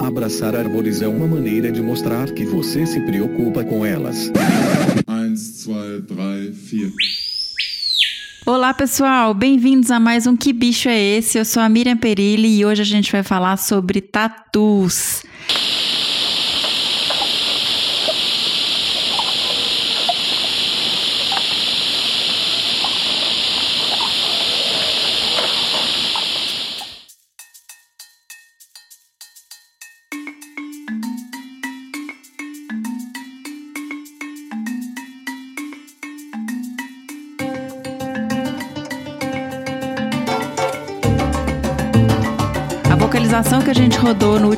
Abraçar árvores é uma maneira de mostrar que você se preocupa com elas. 1, 2, 3, 4. Olá pessoal, bem-vindos a mais um Que Bicho é Esse? Eu sou a Miriam Perilli e hoje a gente vai falar sobre tatus.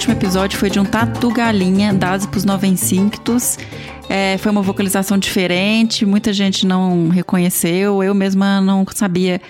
Último episódio foi de um tatu galinha, Dasipus novencinctus. É, foi uma vocalização diferente, muita gente não reconheceu, eu mesma não sabia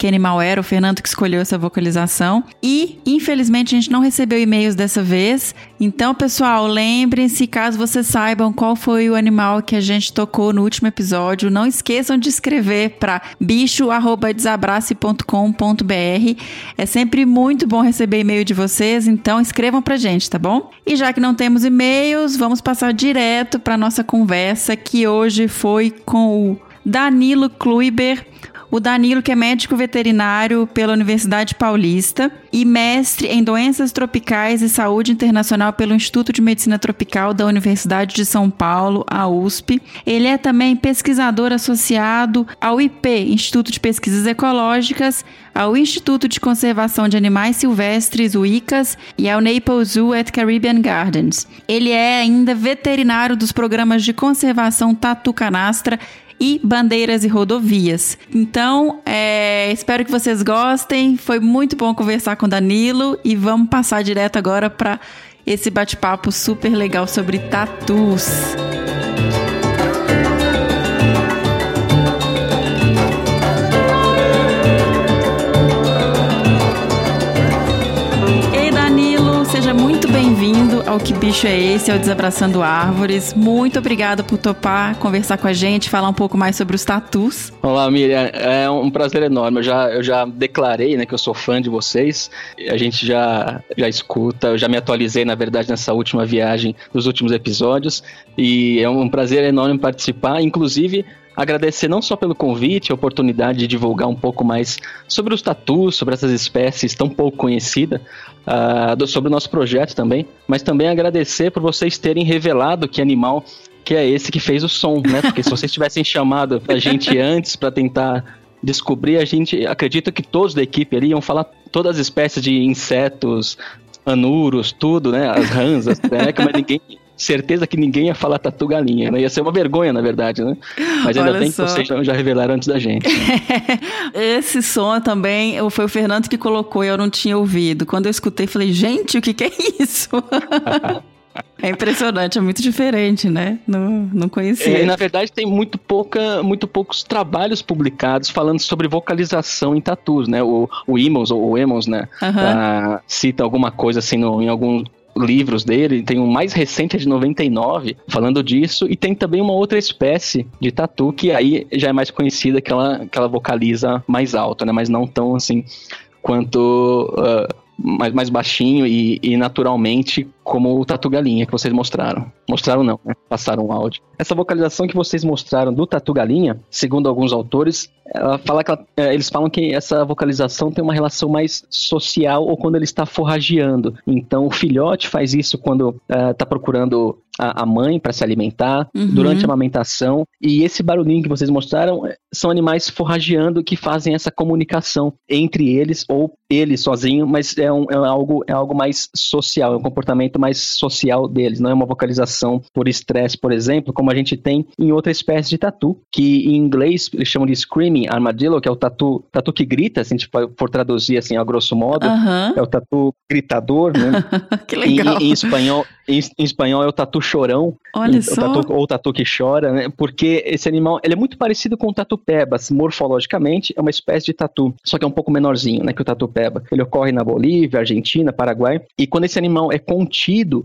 que animal era, o Fernando que escolheu essa vocalização. E, infelizmente, a gente não recebeu e-mails dessa vez. Então, pessoal, lembrem-se, caso vocês saibam qual foi o animal que a gente tocou no último episódio, não esqueçam de escrever para bicho@desabrace.com.br. É sempre muito bom receber e-mail de vocês, então escrevam pra gente, tá bom? E já que não temos e-mails, vamos passar direto para nossa conversa que hoje foi com o Danilo Kluiber, o Danilo, que é médico veterinário pela Universidade Paulista e mestre em doenças tropicais e saúde internacional pelo Instituto de Medicina Tropical da Universidade de São Paulo, a USP. Ele é também pesquisador associado ao IP, Instituto de Pesquisas Ecológicas, ao Instituto de Conservação de Animais Silvestres, o ICAS, e ao Naples Zoo at Caribbean Gardens. Ele é ainda veterinário dos programas de conservação Tatu Canastra e bandeiras e rodovias. Então, é, espero que vocês gostem. Foi muito bom conversar com o Danilo e vamos passar direto agora para esse bate-papo super legal sobre tatus. Ao Que Bicho é Esse, ao Desabraçando Árvores. Muito obrigada por topar conversar com a gente, falar um pouco mais sobre os tatus. Olá, Miriam. É um prazer enorme. Eu já, eu já declarei né, que eu sou fã de vocês. A gente já, já escuta, eu já me atualizei, na verdade, nessa última viagem dos últimos episódios. E é um prazer enorme participar. Inclusive, agradecer não só pelo convite, a oportunidade de divulgar um pouco mais sobre os tatus, sobre essas espécies tão pouco conhecidas, uh, sobre o nosso projeto também, mas também agradecer por vocês terem revelado que animal que é esse que fez o som, né? Porque se vocês tivessem chamado a gente antes para tentar descobrir, a gente acredita que todos da equipe ali iam falar todas as espécies de insetos, anuros, tudo, né? As rãs, né? Mas ninguém certeza que ninguém ia falar tatu galinha, né? Ia ser uma vergonha, na verdade, né? Mas ainda Olha bem só. que vocês já, revelaram antes da gente. Né? Esse som também foi o Fernando que colocou e eu não tinha ouvido. Quando eu escutei, falei, gente, o que, que é isso? É impressionante, é muito diferente, né? Não, não conhecia. É, na verdade, tem muito, pouca, muito poucos trabalhos publicados falando sobre vocalização em tatus, né? O, o Emos, ou o né? Uhum. cita alguma coisa assim no, em algum livros dele, tem um mais recente de 99 falando disso, e tem também uma outra espécie de tatu que aí já é mais conhecida, que ela, que ela vocaliza mais alto, né? Mas não tão assim quanto uh, mais, mais baixinho e, e, naturalmente como o Tatu Galinha que vocês mostraram. Mostraram não, né? Passaram um áudio. Essa vocalização que vocês mostraram do Tatu Galinha, segundo alguns autores, ela fala que ela, é, eles falam que essa vocalização tem uma relação mais social ou quando ele está forrageando. Então o filhote faz isso quando está uh, procurando a, a mãe para se alimentar, uhum. durante a amamentação. E esse barulhinho que vocês mostraram é, são animais forrageando que fazem essa comunicação entre eles ou ele sozinho, mas é, um, é, algo, é algo mais social, é um comportamento mais social deles, não é uma vocalização por estresse, por exemplo, como a gente tem em outra espécie de tatu, que em inglês eles chamam de screaming armadillo, que é o tatu, tatu que grita, se a gente for traduzir assim a grosso modo, uhum. é o tatu gritador, né? que legal. Em, em espanhol, Em, em espanhol é o tatu chorão. Olha o só. Tatu, ou tatu que chora, né? Porque esse animal ele é muito parecido com o tatu pebas. Morfologicamente, é uma espécie de tatu, só que é um pouco menorzinho, né? Que o tatu peba. Ele ocorre na Bolívia, Argentina, Paraguai. E quando esse animal é contido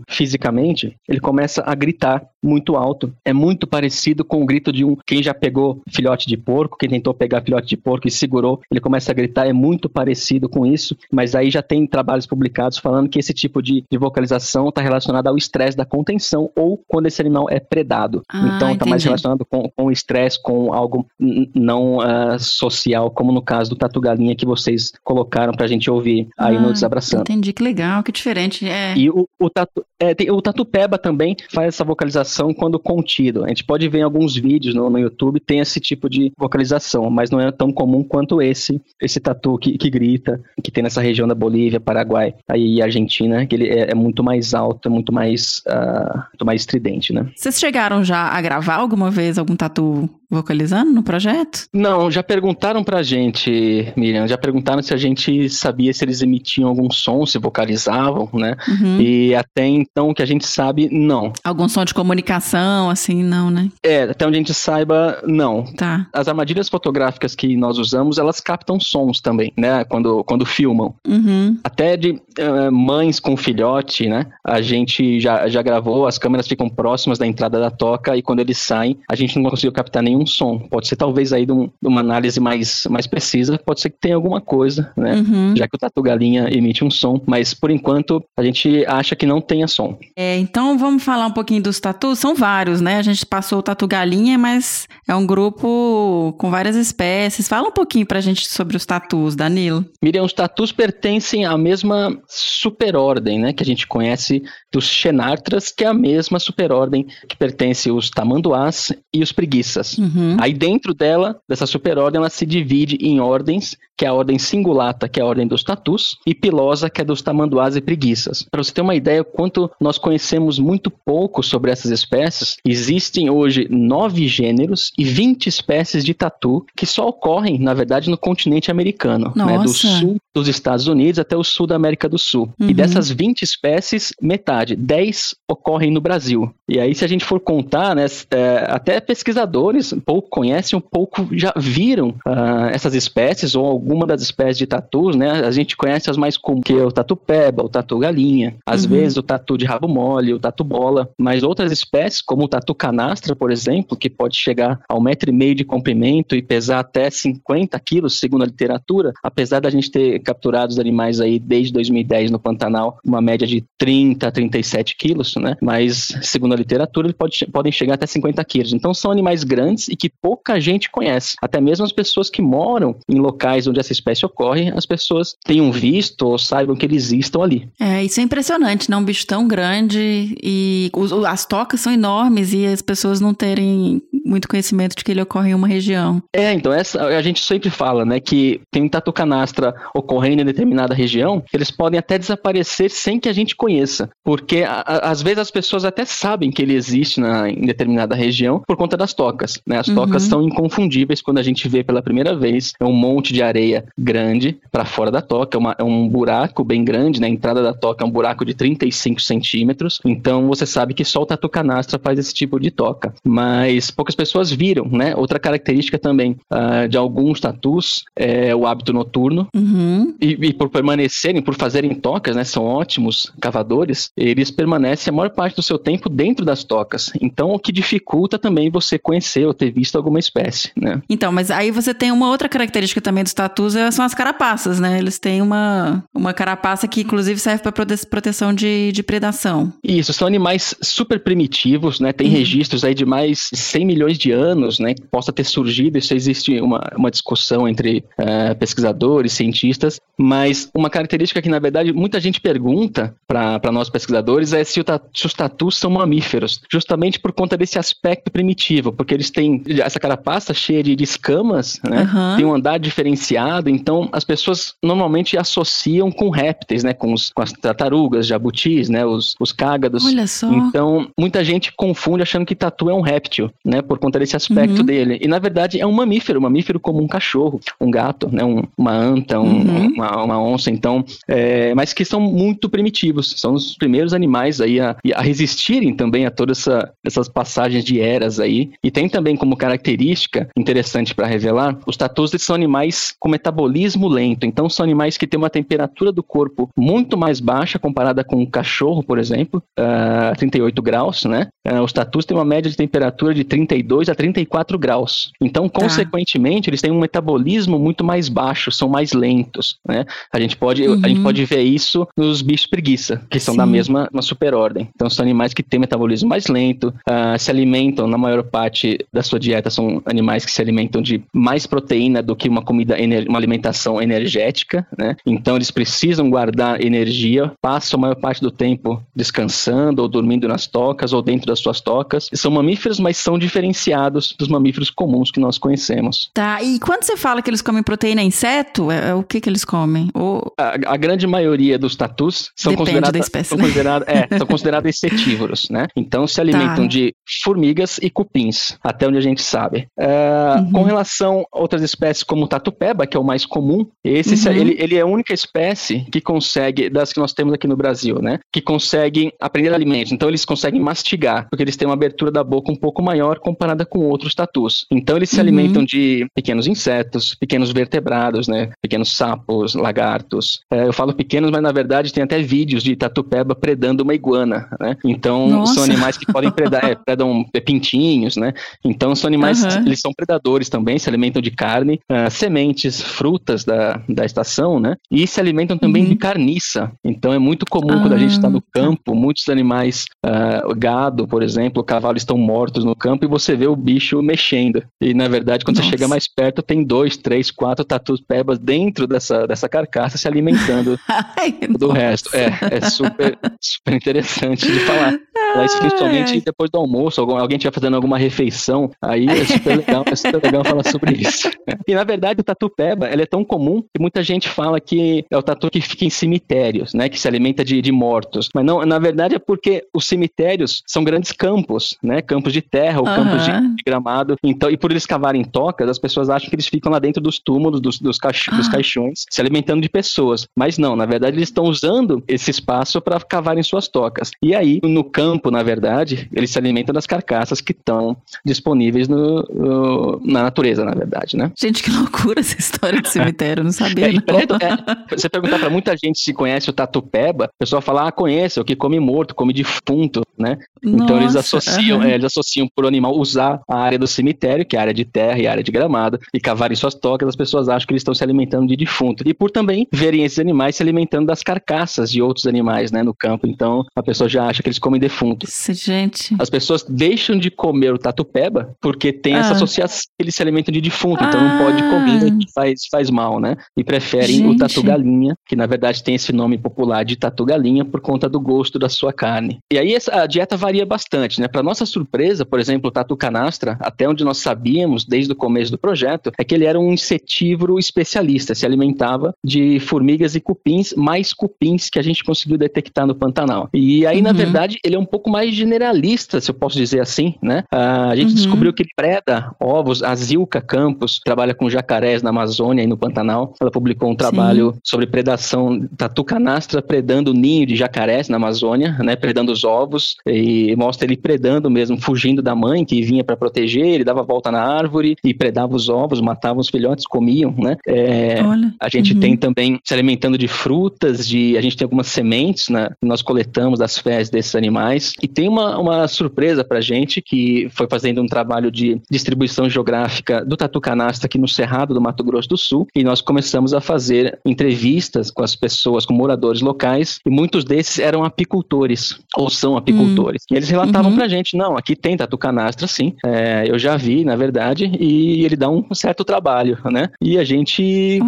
fisicamente, ele começa a gritar muito alto. É muito parecido com o grito de um quem já pegou filhote de porco, quem tentou pegar filhote de porco e segurou, ele começa a gritar. É muito parecido com isso, mas aí já tem trabalhos publicados falando que esse tipo de, de vocalização está relacionado ao estresse da contenção ou quando esse animal é predado. Ah, então está mais relacionado com, com o estresse, com algo não ah, social, como no caso do tatu galinha que vocês colocaram pra gente ouvir aí Ah, no Desabraçando. Entendi, que legal, que diferente. É. E o, o, tatu, é, tem- o Tatu Peba também faz essa vocalização quando contido. A gente pode ver em alguns vídeos no, no YouTube, tem esse tipo de vocalização, mas não é tão comum quanto esse, esse tatu que, que grita, que tem nessa região da Bolívia, Paraguai aí e Argentina, que ele é, é muito mais alto, é muito mais, ah, muito mais estridente, né? Vocês chegaram já a gravar alguma vez algum tatu vocalizando no projeto? Não, já perguntaram pra gente, Miriam, já perguntaram se a gente sabia se eles emitiam algum som, se vocalizavam, né? Uhum. E até então, que a gente sabe, não. Algum som de comunicação, assim, não, né? É, até onde a gente saiba, não. Tá. As armadilhas fotográficas que nós usamos, elas captam sons também, né? Quando, quando filmam. Uhum. Até de eh, mães com filhote, né? A gente já, já gravou, as câmeras ficam próximas da entrada da toca e quando eles saem, a gente não conseguiu captar nenhum som. Pode ser talvez aí de, um- de uma análise mais, mais precisa, pode ser que tenha alguma coisa, né? Uhum. Já que o tatu galinha emite um som, mas por enquanto a gente acha que não tenha som. É, então vamos falar um pouquinho dos tatus. São vários, né? A gente passou o tatu galinha, mas é um grupo com várias espécies. Fala um pouquinho pra gente sobre os tatus, Danilo. Miriam, os tatus pertencem à mesma superordem, né, que a gente conhece dos xenartras, que é a mesma superordem que pertence os tamanduás e os preguiças. Uhum. Aí dentro dela, dessa superordem, ela se divide em ordens, que é a ordem singulata, que é a ordem dos tatus, e pilosa, que é dos tamanduás e preguiças. Para você ter uma ideia, o quanto nós conhecemos muito pouco sobre essas espécies, existem hoje nove gêneros e 20 espécies de tatu que só ocorrem, na verdade, no continente americano, né, do sul dos Estados Unidos até o sul da América do Sul. Uhum. E dessas 20 espécies, metade, 10 ocorrem no Brasil. E aí, se a gente for contar, né, é, até pesquisadores pouco conhecem, um pouco já viram ah, essas espécies ou alguma das espécies de tatus, né? A gente conhece as mais comuns, que é o tatu peba, o tatu galinha, às Uhum. vezes o tatu de rabo mole, o tatu bola, mas outras espécies, como o tatu canastra, por exemplo, que pode chegar a um metro e meio de comprimento e pesar até 50 quilos, segundo a literatura, apesar da gente ter capturado os animais aí desde 2010 no Pantanal, uma média de 30 a 37 quilos, né? Mas, segundo a literatura, eles pode, podem chegar até 50 quilos. Então, são animais grandes e que pouca gente conhece. Até mesmo as pessoas que moram em locais onde essa espécie ocorre, as pessoas tenham visto ou saibam que eles existam ali. É, isso é impressionante, né? Um bicho tão grande e os- as tocas são enormes e as pessoas não terem muito conhecimento de que ele ocorre em uma região. É, então essa a gente sempre fala, né, que tem um tatu canastra ocorrendo em determinada região, eles podem até desaparecer sem que a gente conheça, porque a- a- às vezes as pessoas até sabem que ele existe na, em determinada região por conta das tocas, né? As tocas Uhum. são inconfundíveis quando a gente vê pela primeira vez, é um monte de areia grande para fora da toca, é, uma- é um buraco bem grande, né? A entrada da toca é um buraco de 35 centímetros, então você sabe que só o tatu canastra faz esse tipo de toca, mas poucas pessoas viram, né? Outra característica também ah, de alguns tatus é o hábito noturno. Uhum. E, e por permanecerem, por fazerem tocas, né? São ótimos cavadores, eles permanecem a maior parte do seu tempo dentro das tocas. Então, o que dificulta também você conhecer ou ter visto alguma espécie, né? Então, mas aí você tem uma outra característica também dos tatus, é- são as carapaças, né? Eles têm uma, uma carapaça que inclusive serve para proteção de, de predação. Isso, são animais super primitivos, né? Tem Uhum. registros aí de mais de 100 milhões de anos, né? Que possa ter surgido, isso existe uma, uma discussão entre eh, pesquisadores, cientistas, mas uma característica que, na verdade, muita gente pergunta para nós pesquisadores é se, o ta- se os tatus são mamíferos, justamente por conta desse aspecto primitivo, porque eles têm essa carapaça cheia de, de escamas, né? Aham. Tem um andar diferenciado, então as pessoas normalmente associam com répteis, né? Com, os, com as tartarugas, jabutis, né? Os, os cágados. Olha só. Então, muita gente confunde achando que tatu é um réptil, né? Por conta desse aspecto Uhum. dele. E na verdade é um mamífero, um mamífero como um cachorro, um gato, né? Um- uma anta, um, Uhum. Uhum. uma, uma, onça, então, é, mas que são muito primitivos, são os primeiros animais aí a, a resistirem também a todas essa, essas passagens de eras aí. E tem também como característica interessante para revelar, os tatus são animais com metabolismo lento, então são animais que têm uma temperatura do corpo muito mais baixa comparada com um cachorro, por exemplo, uh, ah, 38 graus, né? Uh, os tatus têm uma média de temperatura de 32 a 34 graus. Então, tá. consequentemente, eles têm um metabolismo muito mais baixo, são mais lentos, né? A gente pode, uhum. a gente uhum. pode ver isso nos bichos preguiça, que são Sim. da mesma uma superordem. Então, são animais que têm metabolismo mais lento, uh, se alimentam, na maior parte da sua dieta, são animais que se alimentam de mais proteína do que uma comida, uma alimentação energética, né? Então, eles precisam guardar energia, passam a maior parte do tempo descansando ou dormindo nas tocas ou dentro das suas tocas. São mamíferos, mas são diferenciados dos mamíferos comuns que nós conhecemos. Tá, e quando você fala que eles comem proteína inseto, é, é o que que eles comem? Ou... A, a, grande maioria dos tatus são considerados são, né? é, são considerados insetívoros, né? Então se alimentam tá. de formigas e cupins, até onde a gente sabe. Uh, uhum. Com relação a outras espécies como o tatupeba, que é o mais comum, esse uhum. ele, ele é a única espécie que consegue, das que nós temos aqui no Brasil, né? Que conseguem aprender alimentos. Então eles conseguem mastigar, porque eles têm uma abertura da boca um pouco maior comparada com outros tatus. Então eles se uhum. alimentam de pequenos insetos, pequenos vertebrados, né? Pequenos sapos, lagartos. É, eu falo pequenos, mas na verdade tem até vídeos de tatupeba predando uma iguana, né? Então Nossa. são animais que podem predar, é, predam pintinhos, né? Então são animais, uhum. eles são predadores também, se alimentam de carne, uh, sementes, frutas da, da estação, né? E se alimentam também uhum. de carniça. Então é muito comum quando a gente está no ah, tá. campo, muitos animais, uh, gado, por exemplo, cavalos estão mortos no campo e você vê o bicho mexendo. E na verdade, quando Nossa. você chega mais perto, tem dois, três, quatro tatus pebas dentro dessa, dessa carcaça se alimentando Ai, do nossa. resto. É, é super, super interessante de falar. Mas principalmente depois do almoço, alguém estiver fazendo alguma refeição, aí é super legal, é super legal falar sobre isso. E na verdade o tatu peba, ele é tão comum que muita gente fala que é o tatu que fica em cemitérios, né, que se alimenta de, de mortos. Mas não, na verdade é porque os cemitérios são grandes campos, né, campos de terra ou uhum. campos de, de, gramado. Então, e por eles cavarem tocas, as pessoas acham que eles ficam lá dentro dos túmulos, dos, dos, caix, dos ah. caixões, se alimentando de pessoas. Mas não, na verdade eles estão usando esse espaço para cavarem suas tocas. E aí, no campo, na verdade, eles se alimentam das carcaças que estão disponíveis no, no, na natureza, na verdade, né? Gente, que loucura essa história de cemitério, não sabia. É, é, você perguntar para muita gente se conhece o tatupeba, o pessoal fala, ah, conhece, o que come morto, come defunto, né? Nossa, então eles associam, é, eles associam por animal usar a área do cemitério, que é a área de terra e a área de gramado, e cavarem suas tocas, as pessoas acham que eles estão se alimentando de defunto. E por também verem esses animais se alimentando das carcaças de outros animais, né, no campo. Então a pessoa já acha que eles comem defunto. Gente. As pessoas deixam de comer o tatupeba porque tem ah. essa associação que eles se alimentam de defunto, então não pode comer, ah. faz, faz mal, né? E preferem Gente. o tatu galinha, que na verdade tem esse nome popular de tatu galinha por conta do gosto da sua carne. E aí essa, a dieta varia bastante, né? Para nossa surpresa, por exemplo, o tatu canastra, até onde nós sabíamos desde o começo do projeto, é que ele era um insetívoro especialista, se alimentava de formigas e cupins, mais cupins que a gente conseguiu detectar no Pantanal. E aí, uhum. na verdade, ele é um pouco mais generalista, se eu posso dizer assim, né? Uh, a gente uhum. descobriu que ele preda ovos. A Zilka Campos trabalha com jacarés na Amazônia e no Pantanal. Ela publicou um trabalho Sim. sobre predação tatu canastra predando o ninho de jacarés na Amazônia, né? Predando os ovos e mostra ele predando mesmo, fugindo da mãe que vinha para proteger. Ele dava volta na árvore e predava os ovos, matava os filhotes, comiam, né? É, a gente uhum. tem também se alimentando de frutas, de a gente tem algumas sementes né, que nós coletamos das fezes desses animais. E tem uma, uma surpresa pra gente que foi fazendo um trabalho de distribuição geográfica do tatu canastra aqui no Cerrado do Mato Grosso do Sul. E nós começamos a fazer entrevistas com as pessoas, com moradores locais, e muitos desses eram apicultores, ou são apicultores. Hum. E eles relatavam uhum. pra gente: não, aqui tem tatu canastra, sim. É, eu já vi, na verdade, e ele dá um certo trabalho, né? E a gente,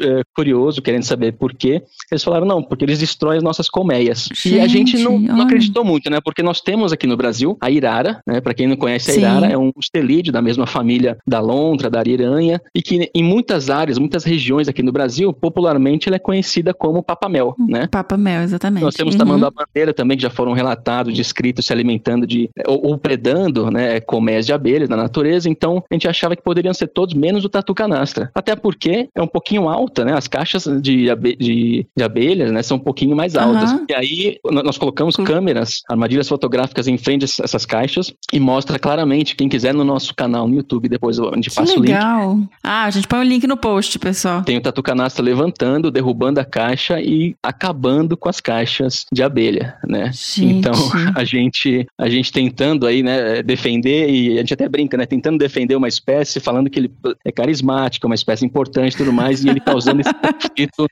é, curioso, querendo saber por quê, eles falaram: não, porque eles destroem as nossas colmeias. Gente, e a gente não, não, acreditou muito, né? Porque nós temos aqui no Brasil a irara, né? Para quem não conhece a Sim. irara, é um estelídeo da mesma família da lontra, da ariranha, e que em muitas áreas, muitas regiões aqui no Brasil, popularmente ela é conhecida como papamel, hum, né? Papamel, exatamente. Nós temos uhum. tamanduá-bandeira também, que já foram relatados, descritos se alimentando de, ou, ou predando, né, colmeias de abelhas na natureza, então a gente achava que poderiam ser todos menos o tatu canastra. Até porque é um pouquinho alta, né? As caixas de, abe de, de abelhas, né, são um pouquinho mais altas. Uhum. E aí nós colocamos uhum. câmeras, armadilhas fotográficas em frente a essas caixas e mostra claramente, quem quiser no nosso canal no YouTube, depois a gente passa que legal. o link. Ah, a gente põe o link no post, pessoal. Tem o tatu canastra levantando, derrubando a caixa e acabando com as caixas de abelha, né? Gente. Então a gente a gente tentando aí, né, defender e a gente até brinca, né, tentando defender uma espécie, falando que ele é carismático, é uma espécie importante, e tudo mais, e ele causando esse conflito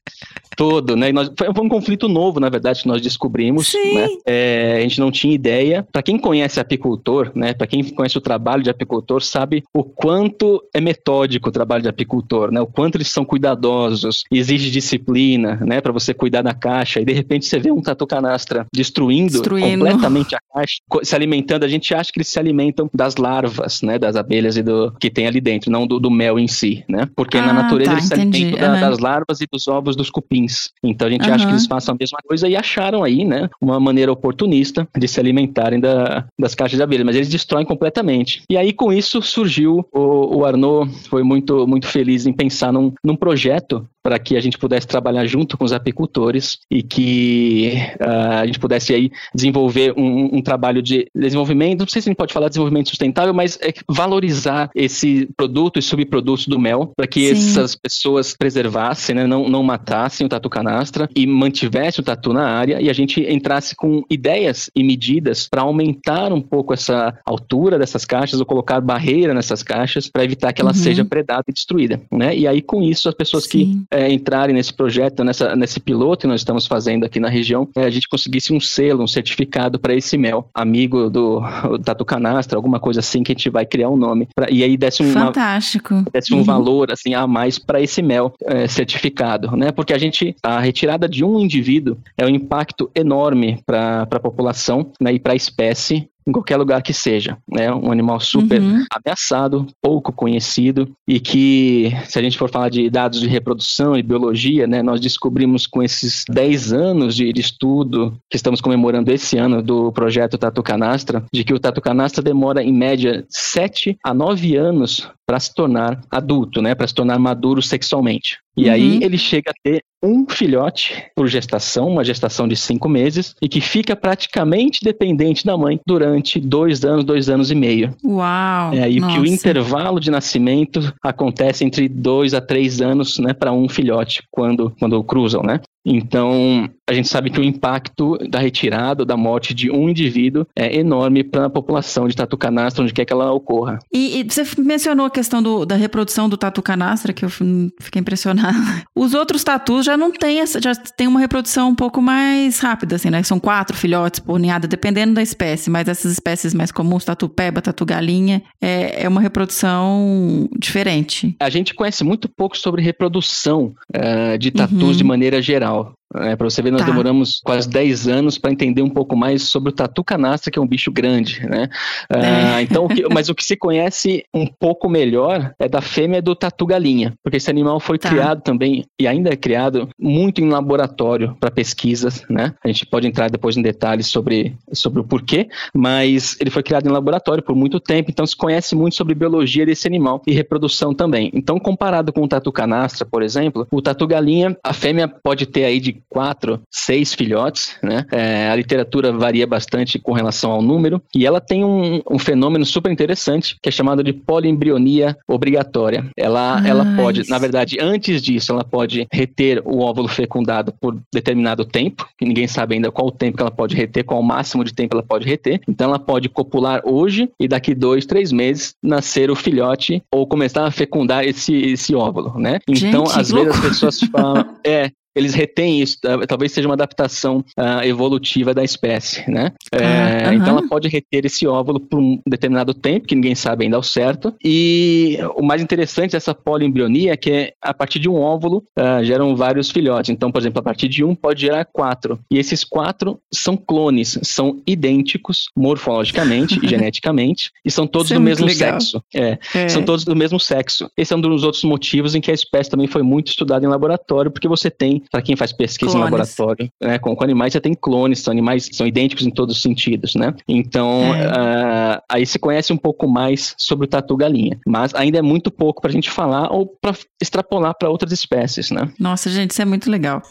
todo, né? E nós, foi um conflito novo, na verdade, que nós descobrimos, Sim. né? É, a gente não tinha ideia. Para quem conhece apicultor, né? Para quem conhece o trabalho de apicultor, sabe o quanto é metódico o trabalho de apicultor, né? O quanto eles são cuidadosos, exige disciplina, né? Para você cuidar da caixa. E de repente você vê um tatu canastra destruindo, destruindo, completamente a caixa, se alimentando. A gente acha que eles se alimentam das larvas, né? Das abelhas e do que tem ali dentro, não do, do mel em si, né? Porque ah, na natureza tá, eles se alimentam da, das larvas e dos ovos dos cupins. Então a gente uhum. acha que eles façam a mesma coisa e acharam aí, né? Uma maneira oportunista de se alimentarem da, das caixas de abelha, mas eles destroem completamente. E aí com isso surgiu o, o Arnaud foi muito muito feliz em pensar num, num projeto para que a gente pudesse trabalhar junto com os apicultores e que uh, a gente pudesse aí desenvolver um, um, trabalho de desenvolvimento, não sei se a gente pode falar de desenvolvimento sustentável, mas é valorizar esse produto e subprodutos do mel para que Sim. essas pessoas preservassem, né, não, não matassem o tatu canastra e mantivessem o tatu na área e a gente entrasse com ideias e medidas para aumentar um pouco essa altura dessas caixas ou colocar barreira nessas caixas para evitar que ela uhum. seja predada e destruída, né? E aí com isso as pessoas Sim. que é, entrarem nesse projeto, nessa, nesse piloto que nós estamos fazendo aqui na região, é, a gente conseguisse um selo, um certificado para esse mel, amigo do, Tatu Canastra, alguma coisa assim que a gente vai criar um nome. Pra, e aí desse, uma, Fantástico. desse um uhum. valor assim a mais para esse mel é, certificado, né? Porque a gente, a retirada de um indivíduo é um impacto enorme para a população né, e para a espécie em qualquer lugar que seja. né? um animal super uhum. ameaçado, pouco conhecido e que, se a gente for falar de dados de reprodução e biologia, né, nós descobrimos com esses 10 anos de estudo que estamos comemorando esse ano do projeto Tatu Canastra, de que o Tatu Canastra demora em média 7 a 9 anos para se tornar adulto, né, para se tornar maduro sexualmente. E uhum. aí ele chega a ter um filhote por gestação, uma gestação de cinco meses, e que fica praticamente dependente da mãe durante dois anos, dois anos e meio. Uau! É aí que o intervalo de nascimento acontece entre dois a três anos, né, para um filhote quando quando cruzam, né? Então, a gente sabe que o impacto da retirada, da morte de um indivíduo é enorme para a população de tatu canastra, onde quer que ela ocorra. E, e você mencionou a questão do, da reprodução do tatu canastra, que eu fiquei impressionada. Os outros tatus já não têm essa, já tem uma reprodução um pouco mais rápida, assim, né? São quatro filhotes por ninhada, dependendo da espécie, mas essas espécies mais comuns, tatu peba, tatu galinha, é, é uma reprodução diferente. A gente conhece muito pouco sobre reprodução uh, de tatus uhum. de maneira geral. now É, para você ver, nós tá. demoramos quase 10 anos para entender um pouco mais sobre o tatu canastra, que é um bicho grande, né? É. Ah, então, o que, mas o que se conhece um pouco melhor é da fêmea do tatu galinha, porque esse animal foi tá. criado também e ainda é criado muito em laboratório para pesquisas, né? A gente pode entrar depois em detalhes sobre, sobre o porquê, mas ele foi criado em laboratório por muito tempo, então se conhece muito sobre biologia desse animal e reprodução também. Então, comparado com o tatu canastra, por exemplo, o tatu galinha, a fêmea pode ter aí de quatro, seis filhotes, né? É, a literatura varia bastante com relação ao número e ela tem um, um fenômeno super interessante que é chamado de polimbrionia obrigatória. Ela, ela pode, na verdade, antes disso, ela pode reter o óvulo fecundado por determinado tempo, que ninguém sabe ainda qual o tempo que ela pode reter, qual o máximo de tempo ela pode reter. Então, ela pode copular hoje e daqui dois, três meses nascer o filhote ou começar a fecundar esse, esse óvulo, né? Então, Gente, às vezes as pessoas falam, é, eles retêm isso, talvez seja uma adaptação uh, evolutiva da espécie, né? É, uh -huh. Então ela pode reter esse óvulo por um determinado tempo, que ninguém sabe ainda ao certo. E o mais interessante dessa poliembrionia é que a partir de um óvulo uh, geram vários filhotes. Então, por exemplo, a partir de um pode gerar quatro. E esses quatro são clones, são idênticos morfologicamente e geneticamente, e são todos Isso do é mesmo sexo. É, é. São todos do mesmo sexo. Esse é um dos outros motivos em que a espécie também foi muito estudada em laboratório, porque você tem, para quem faz pesquisa clones. em laboratório, né, com, com, animais, você tem clones, são animais, são idênticos em todos os sentidos, né? Então, é. uh, aí se conhece um pouco mais sobre o tatu-galinha, mas ainda é muito pouco para a gente falar ou para extrapolar para outras espécies, né? Nossa, gente, isso é muito legal.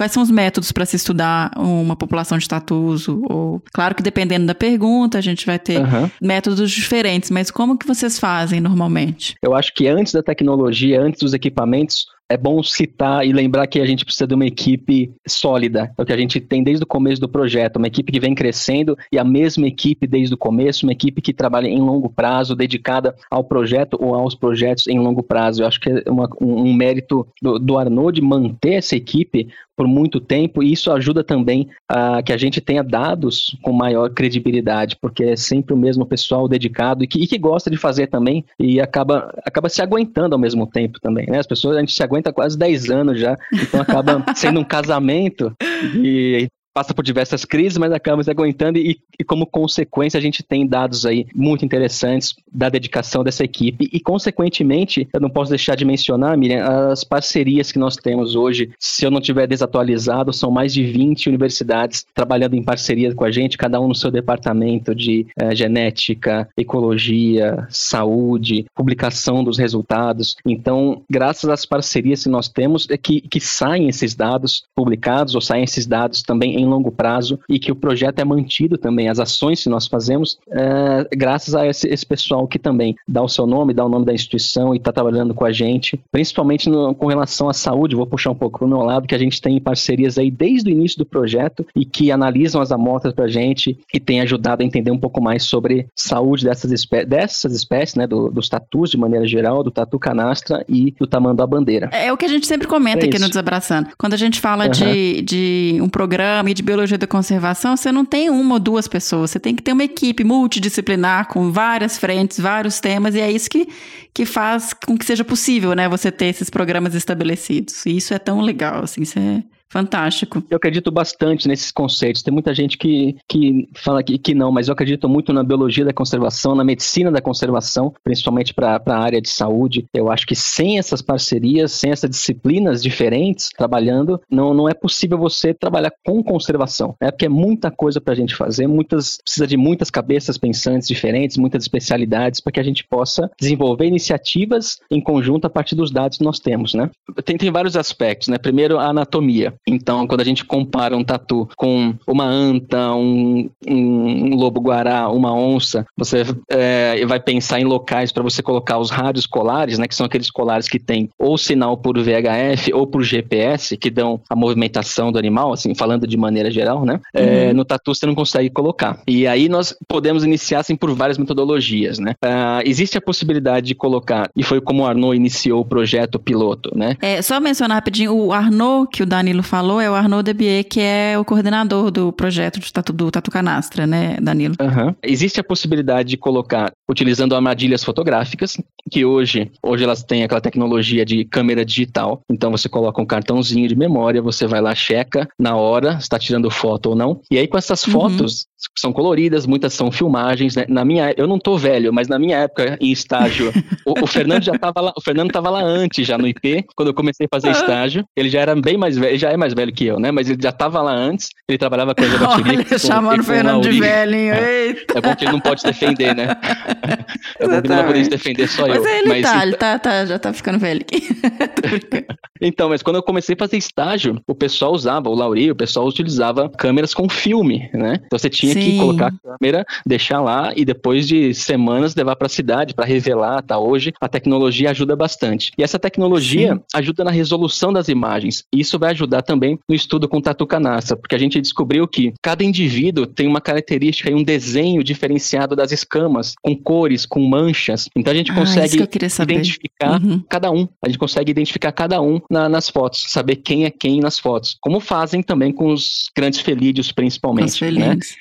Quais são os métodos para se estudar uma população de tatus? Ou, claro que dependendo da pergunta, a gente vai ter uhum. métodos diferentes, mas como que vocês fazem normalmente? Eu acho que antes da tecnologia, antes dos equipamentos, é bom citar e lembrar que a gente precisa de uma equipe sólida. É o que a gente tem desde o começo do projeto, uma equipe que vem crescendo e a mesma equipe desde o começo, uma equipe que trabalha em longo prazo, dedicada ao projeto ou aos projetos em longo prazo. Eu acho que é uma, um, um, mérito do, do Arnaud de manter essa equipe por muito tempo e isso ajuda também a que a gente tenha dados com maior credibilidade, porque é sempre o mesmo pessoal dedicado e que, e que gosta de fazer também e acaba, acaba se aguentando ao mesmo tempo também, né? As pessoas, a gente se aguenta quase 10 anos já, então acaba sendo um casamento e passa por diversas crises, mas acaba se aguentando e, e, como consequência a gente tem dados aí muito interessantes da dedicação dessa equipe e consequentemente eu não posso deixar de mencionar, Miriam, as parcerias que nós temos hoje, se eu não tiver desatualizado, são mais de 20 universidades trabalhando em parceria com a gente, cada um no seu departamento de eh, genética, ecologia, saúde, publicação dos resultados. Então, graças às parcerias que nós temos, é que, que saem esses dados publicados ou saem esses dados também em longo prazo e que o projeto é mantido também, as ações que nós fazemos, é, graças a esse, esse, pessoal que também dá o seu nome, dá o nome da instituição e está trabalhando com a gente, principalmente no, com relação à saúde, vou puxar um pouco para o meu lado, que a gente tem parcerias aí desde o início do projeto e que analisam as amostras para a gente e tem ajudado a entender um pouco mais sobre saúde dessas, espé dessas espécies, né, do, dos tatus de maneira geral, do tatu canastra e do tamanho bandeira. É o que a gente sempre comenta é aqui no Desabraçando. Quando a gente fala uhum. de, de um programa de biologia da conservação, você não tem uma ou duas pessoas, você tem que ter uma equipe multidisciplinar com várias frentes, vários temas, e é isso que, que faz com que seja possível, né, você ter esses programas estabelecidos. E isso é tão legal, assim, você Fantástico. Eu acredito bastante nesses conceitos. Tem muita gente que, que fala que, que não, mas eu acredito muito na biologia da conservação, na medicina da conservação, principalmente para a área de saúde. Eu acho que sem essas parcerias, sem essas disciplinas diferentes trabalhando, não, não é possível você trabalhar com conservação. É porque é muita coisa para a gente fazer, muitas precisa de muitas cabeças pensantes diferentes, muitas especialidades para que a gente possa desenvolver iniciativas em conjunto a partir dos dados que nós temos, né? Tem, tem vários aspectos, né? Primeiro, a anatomia. Então, quando a gente compara um tatu com uma anta, um, um lobo-guará, uma onça, você é, vai pensar em locais para você colocar os rádios colares, né, que são aqueles colares que têm ou sinal por VHF ou por GPS, que dão a movimentação do animal, assim, falando de maneira geral, né? É, uhum. no tatu você não consegue colocar. E aí nós podemos iniciar, assim, por várias metodologias, né? Uh, existe a possibilidade de colocar, e foi como o Arnaud iniciou o projeto piloto, né? É, só mencionar rapidinho, o Arnaud, que o Danilo falou é o Arnaud Debier, que é o coordenador do projeto de tatu, do Tatu Canastra, né, Danilo? Uhum. Existe a possibilidade de colocar, utilizando armadilhas fotográficas, que hoje, hoje elas têm aquela tecnologia de câmera digital. Então você coloca um cartãozinho de memória, você vai lá, checa na hora, está tirando foto ou não. E aí com essas uhum. fotos, são coloridas, muitas são filmagens, né? Na minha, eu não tô velho, mas na minha época em estágio, o, o, Fernando já tava lá, o Fernando estava lá antes já no IP, quando eu comecei a fazer estágio. Ele já era bem mais velho, já é mais velho que eu, né? Mas ele já estava lá antes, ele trabalhava com a. Olha, chamando o Fernando de velhinho, eita! É bom que ele não pode defender, né? É bom que ele não vai poder se defender só mas eu. Ele mas tá, ele tá, tá, já tá ficando velho aqui. então, mas quando eu comecei a fazer estágio, o pessoal usava, o Lauri, o pessoal utilizava câmeras com filme, né? Então você tinha tinha Sim. que colocar a câmera, deixar lá e depois de semanas levar para a cidade para revelar, tá? Hoje a tecnologia ajuda bastante. E essa tecnologia Sim. ajuda na resolução das imagens. E isso vai ajudar também no estudo com tatu canastra, porque a gente descobriu que cada indivíduo tem uma característica e um desenho diferenciado das escamas, com cores, com manchas. Então a gente ah, consegue identificar uhum. cada um. A gente consegue identificar cada um na, nas fotos, saber quem é quem nas fotos. Como fazem também com os grandes felídeos, principalmente.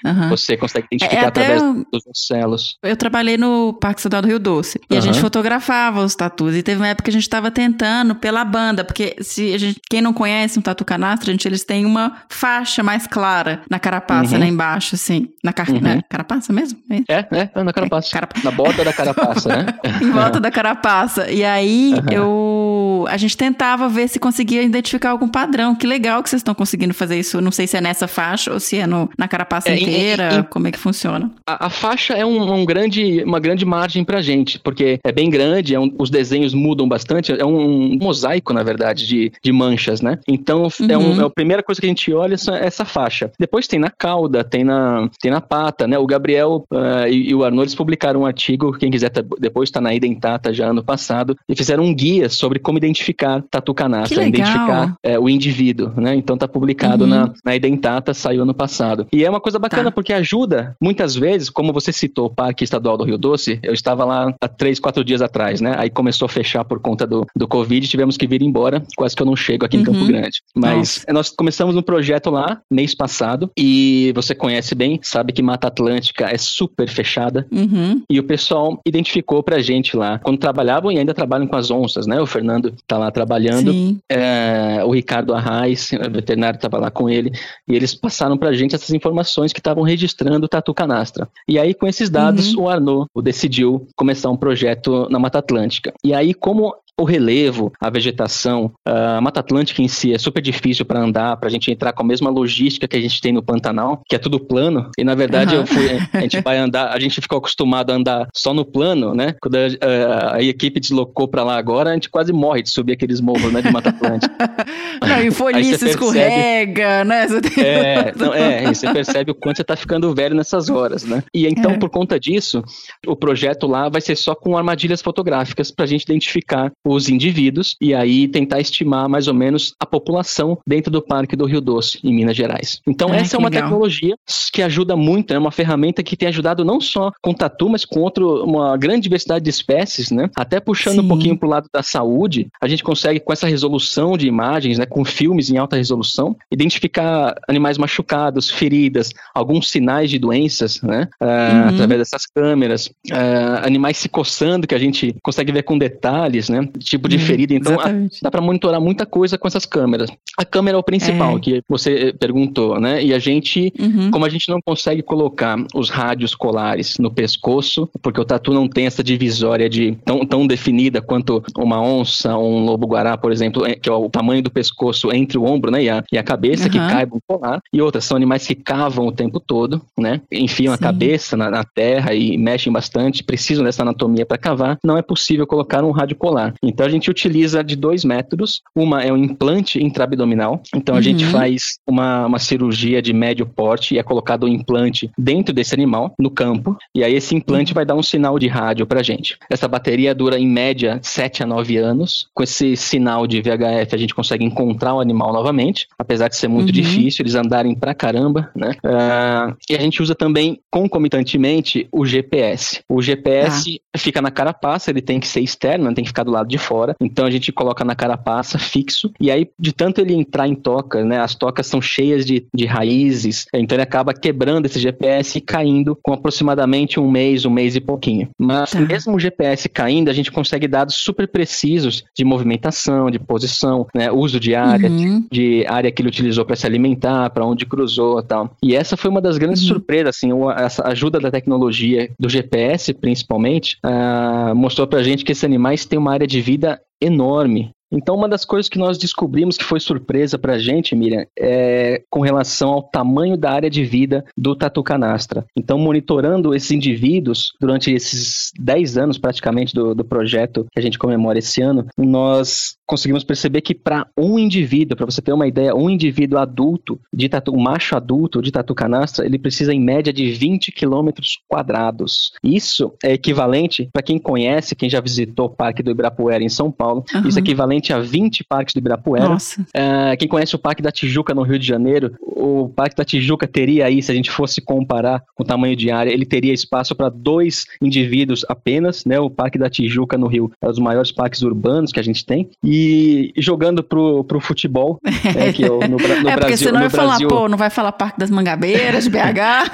Né? Uhum. Você consegue identificar é, através dos celos. Eu trabalhei no Parque Estadual do Rio Doce e uhum. a gente fotografava os tatus. E teve uma época que a gente estava tentando pela banda, porque se a gente, quem não conhece um tatu canastra, gente, eles têm uma faixa mais clara na carapaça, uhum. né, embaixo, assim. Na, car uhum. na carapaça mesmo? É, é, é na carapaça. É, carap... Na borda da carapaça, né? em volta da carapaça. E aí eu a gente tentava ver se conseguia identificar algum padrão. Que legal que vocês estão conseguindo fazer isso. Não sei se é nessa faixa ou se é no, na carapaça é, inteira. Como é que funciona? A, a faixa é um, um, grande, uma grande margem pra gente, porque é bem grande, é um, os desenhos mudam bastante. É um, um, mosaico, na verdade, de, de manchas, né? Então uhum. é, um, é a primeira coisa que a gente olha essa, essa faixa. Depois tem na cauda, tem na, tem na pata, né? O Gabriel uh, e, e, o Arnold publicaram um artigo, quem quiser tá, depois está na Identata já ano passado, e fizeram um guia sobre como identificar tatu canastra, identificar é, o indivíduo, né? Então tá publicado uhum. na, na Identata, saiu ano passado. E é uma coisa bacana tá. Porque ajuda, muitas vezes, como você citou o Parque Estadual do Rio Doce, eu estava lá há três, quatro dias atrás, né? Aí começou a fechar por conta do, do Covid, tivemos que vir embora, quase que eu não chego aqui em Campo uhum. Grande. Mas Nossa. nós começamos um projeto lá, mês passado, e você conhece bem, sabe que Mata Atlântica é super fechada, uhum. e o pessoal identificou pra gente lá, quando trabalhavam e ainda trabalham com as onças, né? O Fernando tá lá trabalhando, é, o Ricardo Arraes, o veterinário estava lá com ele, e eles passaram pra gente essas informações que estavam registrando o Tatu Canastra. E aí, com esses dados, uhum. o Arnaud decidiu começar um projeto na Mata Atlântica. E aí, como o relevo, a vegetação, a Mata Atlântica em si é super difícil para andar, para a gente entrar com a mesma logística que a gente tem no Pantanal, que é tudo plano. E na verdade uhum. eu fui, a gente vai andar, a gente ficou acostumado a andar só no plano, né? Quando a, a, a equipe deslocou para lá agora, a gente quase morre de subir aqueles morros, né, de Mata Atlântica. não, e folhice escorrega, né? É, não, é, e você percebe o quanto você está ficando velho nessas horas, né? E então, é. por conta disso, o projeto lá vai ser só com armadilhas fotográficas para a gente identificar os indivíduos e aí tentar estimar mais ou menos a população dentro do Parque do Rio Doce, em Minas Gerais. Então, essa é uma legal. tecnologia que ajuda muito, é uma ferramenta que tem ajudado não só com tatu, mas com outro, uma grande diversidade de espécies, né? Até puxando Sim. um pouquinho para o lado da saúde, a gente consegue, com essa resolução de imagens, né, com filmes em alta resolução, identificar animais machucados, feridas, alguns sinais de doenças, né? Uh, uhum. Através dessas câmeras, uh, animais se coçando, que a gente consegue ver com detalhes, né? Tipo de hum, ferida. Então, a, dá para monitorar muita coisa com essas câmeras. A câmera é o principal é. que você perguntou, né? E a gente, uhum. como a gente não consegue colocar os rádios colares no pescoço, porque o tatu não tem essa divisória de tão, tão definida quanto uma onça um lobo-guará, por exemplo, é, que é o tamanho do pescoço entre o ombro, né? E a, e a cabeça uhum. que caiba um colar. E outras são animais que cavam o tempo todo, né? Enfiam Sim. a cabeça na, na terra e mexem bastante, precisam dessa anatomia para cavar. Não é possível colocar um rádio colar. Então a gente utiliza de dois métodos. Uma é um implante intraabdominal. Então a uhum. gente faz uma, uma cirurgia de médio porte e é colocado um implante dentro desse animal, no campo. E aí esse implante vai dar um sinal de rádio pra gente. Essa bateria dura em média 7 a 9 anos. Com esse sinal de VHF a gente consegue encontrar o animal novamente, apesar de ser muito uhum. difícil, eles andarem pra caramba, né? Uh, e a gente usa também concomitantemente o GPS. O GPS ah. fica na carapaça, ele tem que ser externo, não tem que ficar do lado de fora. Então a gente coloca na carapaça fixo. E aí, de tanto ele entrar em toca, né? As tocas são cheias de, de raízes. Então ele acaba quebrando esse GPS e caindo com aproximadamente um mês, um mês e pouquinho. Mas tá. mesmo o GPS caindo, a gente consegue dados super precisos de movimentação, de posição, né? Uso de área, uhum. de, de, área que ele utilizou para se alimentar, para onde cruzou tal. E essa foi uma das grandes uhum. surpresas, assim, essa ajuda da tecnologia do GPS, principalmente, uh, mostrou pra gente que esses animais têm uma área de vida enorme Então, uma das coisas que nós descobrimos que foi surpresa para a gente, Miriam, é com relação ao tamanho da área de vida do tatu canastra. Então, monitorando esses indivíduos durante esses 10 anos praticamente do, do projeto que a gente comemora esse ano, nós conseguimos perceber que para um indivíduo, para você ter uma ideia, um indivíduo adulto, de tatu, um macho adulto de tatu canastra, ele precisa em média de 20 quilômetros quadrados. Isso é equivalente, para quem conhece, quem já visitou o Parque do Ibirapuera em São Paulo, uhum. isso é equivalente a 20 parques do Ibirapuera. Nossa. Uh, quem conhece o Parque da Tijuca no Rio de Janeiro, o Parque da Tijuca teria aí, se a gente fosse comparar com o tamanho de área, ele teria espaço para dois indivíduos apenas, né? O Parque da Tijuca no Rio é um dos maiores parques urbanos que a gente tem. E jogando pro, pro futebol, é, que eu, no, no é, Brasil. Porque senão vai Brasil... falar, pô, não vai falar Parque das Mangabeiras, BH?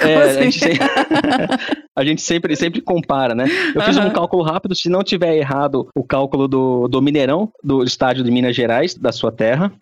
é, assim? a, gente sempre, a gente sempre, sempre compara, né? Eu fiz um cálculo rápido, se não tiver errado o cálculo do, do Mineirão, do estádio de Minas Gerais, da sua terra,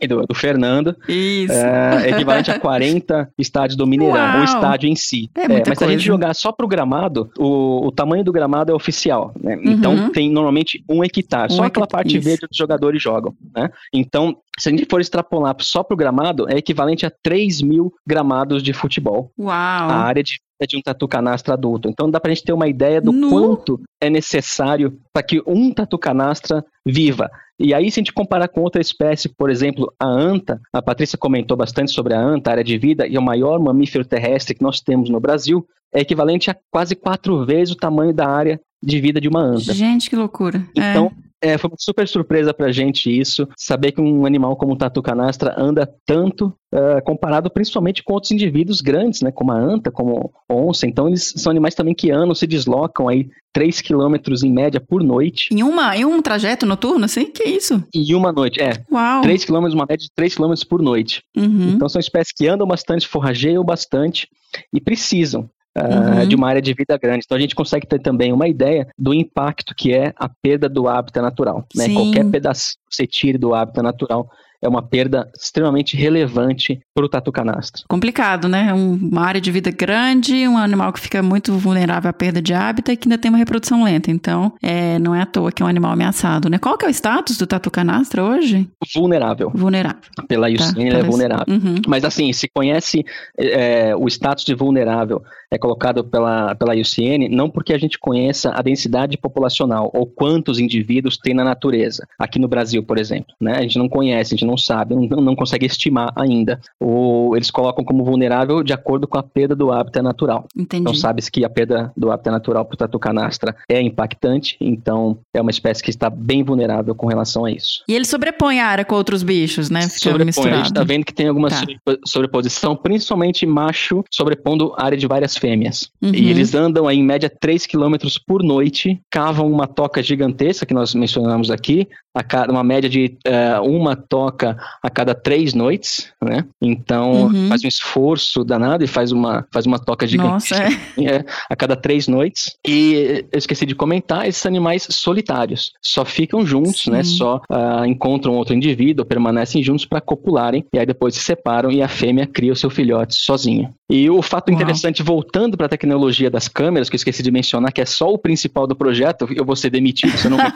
e do, do Fernando. Isso. É, equivalente a 40 estádios do Mineirão, Uau. o estádio em si. É, é mas se a gente jogar só pro gramado, o, o tamanho do gramado é oficial, né? Então uhum. tem normalmente um hectare, um só aquela parte isso. verde os jogadores jogam, né? Então, se a gente for extrapolar só para o gramado, é equivalente a 3 mil gramados de futebol. Uau! A área de de um tatu canastra adulto. Então dá para a gente ter uma ideia do no. quanto é necessário para que um tatu canastra viva. E aí, se a gente comparar com outra espécie, por exemplo, a anta, a Patrícia comentou bastante sobre a anta, a área de vida, e é o maior mamífero terrestre que nós temos no Brasil, é equivalente a quase quatro vezes o tamanho da área de vida de uma anta. Gente, que loucura. Então, é. Foi uma super surpresa pra gente isso, saber que um animal como o tatu canastra anda tanto, uh, comparado principalmente com outros indivíduos grandes, né, como a anta, como a onça. Então, eles são animais também que andam, se deslocam aí 3 quilômetros em média por noite. Em, uma, em um trajeto noturno, assim? Que isso? Em uma noite, é. Uau! 3 quilômetros, uma média de 3 quilômetros por noite. Uhum. Então, são espécies que andam bastante, forrageiam bastante e precisam uhum. de uma área de vida grande. Então a gente consegue ter também uma ideia do impacto que é a perda do hábitat natural. Né? Qualquer pedaço que você tire do hábitat natural é uma perda extremamente relevante para o tatu canastra. Complicado, né? Uma área de vida grande, um animal que fica muito vulnerável à perda de hábitat e que ainda tem uma reprodução lenta. Então, é, não é à toa que é um animal ameaçado, né? Qual que é o status do tatu canastra hoje? Vulnerável. Vulnerável. Pela IUCN tá, ele é vulnerável. Uhum. Mas assim, se conhece é, o status de vulnerável é colocado pela, pela IUCN, não porque a gente conheça a densidade populacional ou quantos indivíduos tem na natureza. Aqui no Brasil, por exemplo, né? A gente não conhece, a gente não sabe, não, não consegue estimar ainda. Ou eles colocam como vulnerável de acordo com a perda do hábitat natural. Entendi. Então sabe-se que a perda do hábitat natural para o tatu canastra é impactante, então é uma espécie que está bem vulnerável com relação a isso. E ele sobrepõe a área com outros bichos, né? Fica sobrepõe, misturado. a gente está vendo que tem alguma tá. sobreposição, principalmente macho sobrepondo a área de várias fêmeas. Uhum. E eles andam aí, em média 3 km por noite, cavam uma toca gigantesca que nós mencionamos aqui, a cada, uma média de uh, uma toca a cada três noites, né? Então uhum. faz um esforço danado e faz uma, faz uma toca gigantesca Nossa, é. é, a cada três noites. E eu esqueci de comentar, esses animais solitários só ficam juntos, né? Sim. né? Só uh, encontram outro indivíduo, permanecem juntos para copularem e aí depois se separam e a fêmea cria o seu filhote sozinha. E o fato Uau. interessante, voltando para a tecnologia das câmeras, que eu esqueci de mencionar, que é só o principal do projeto, eu vou ser demitido se eu não isso.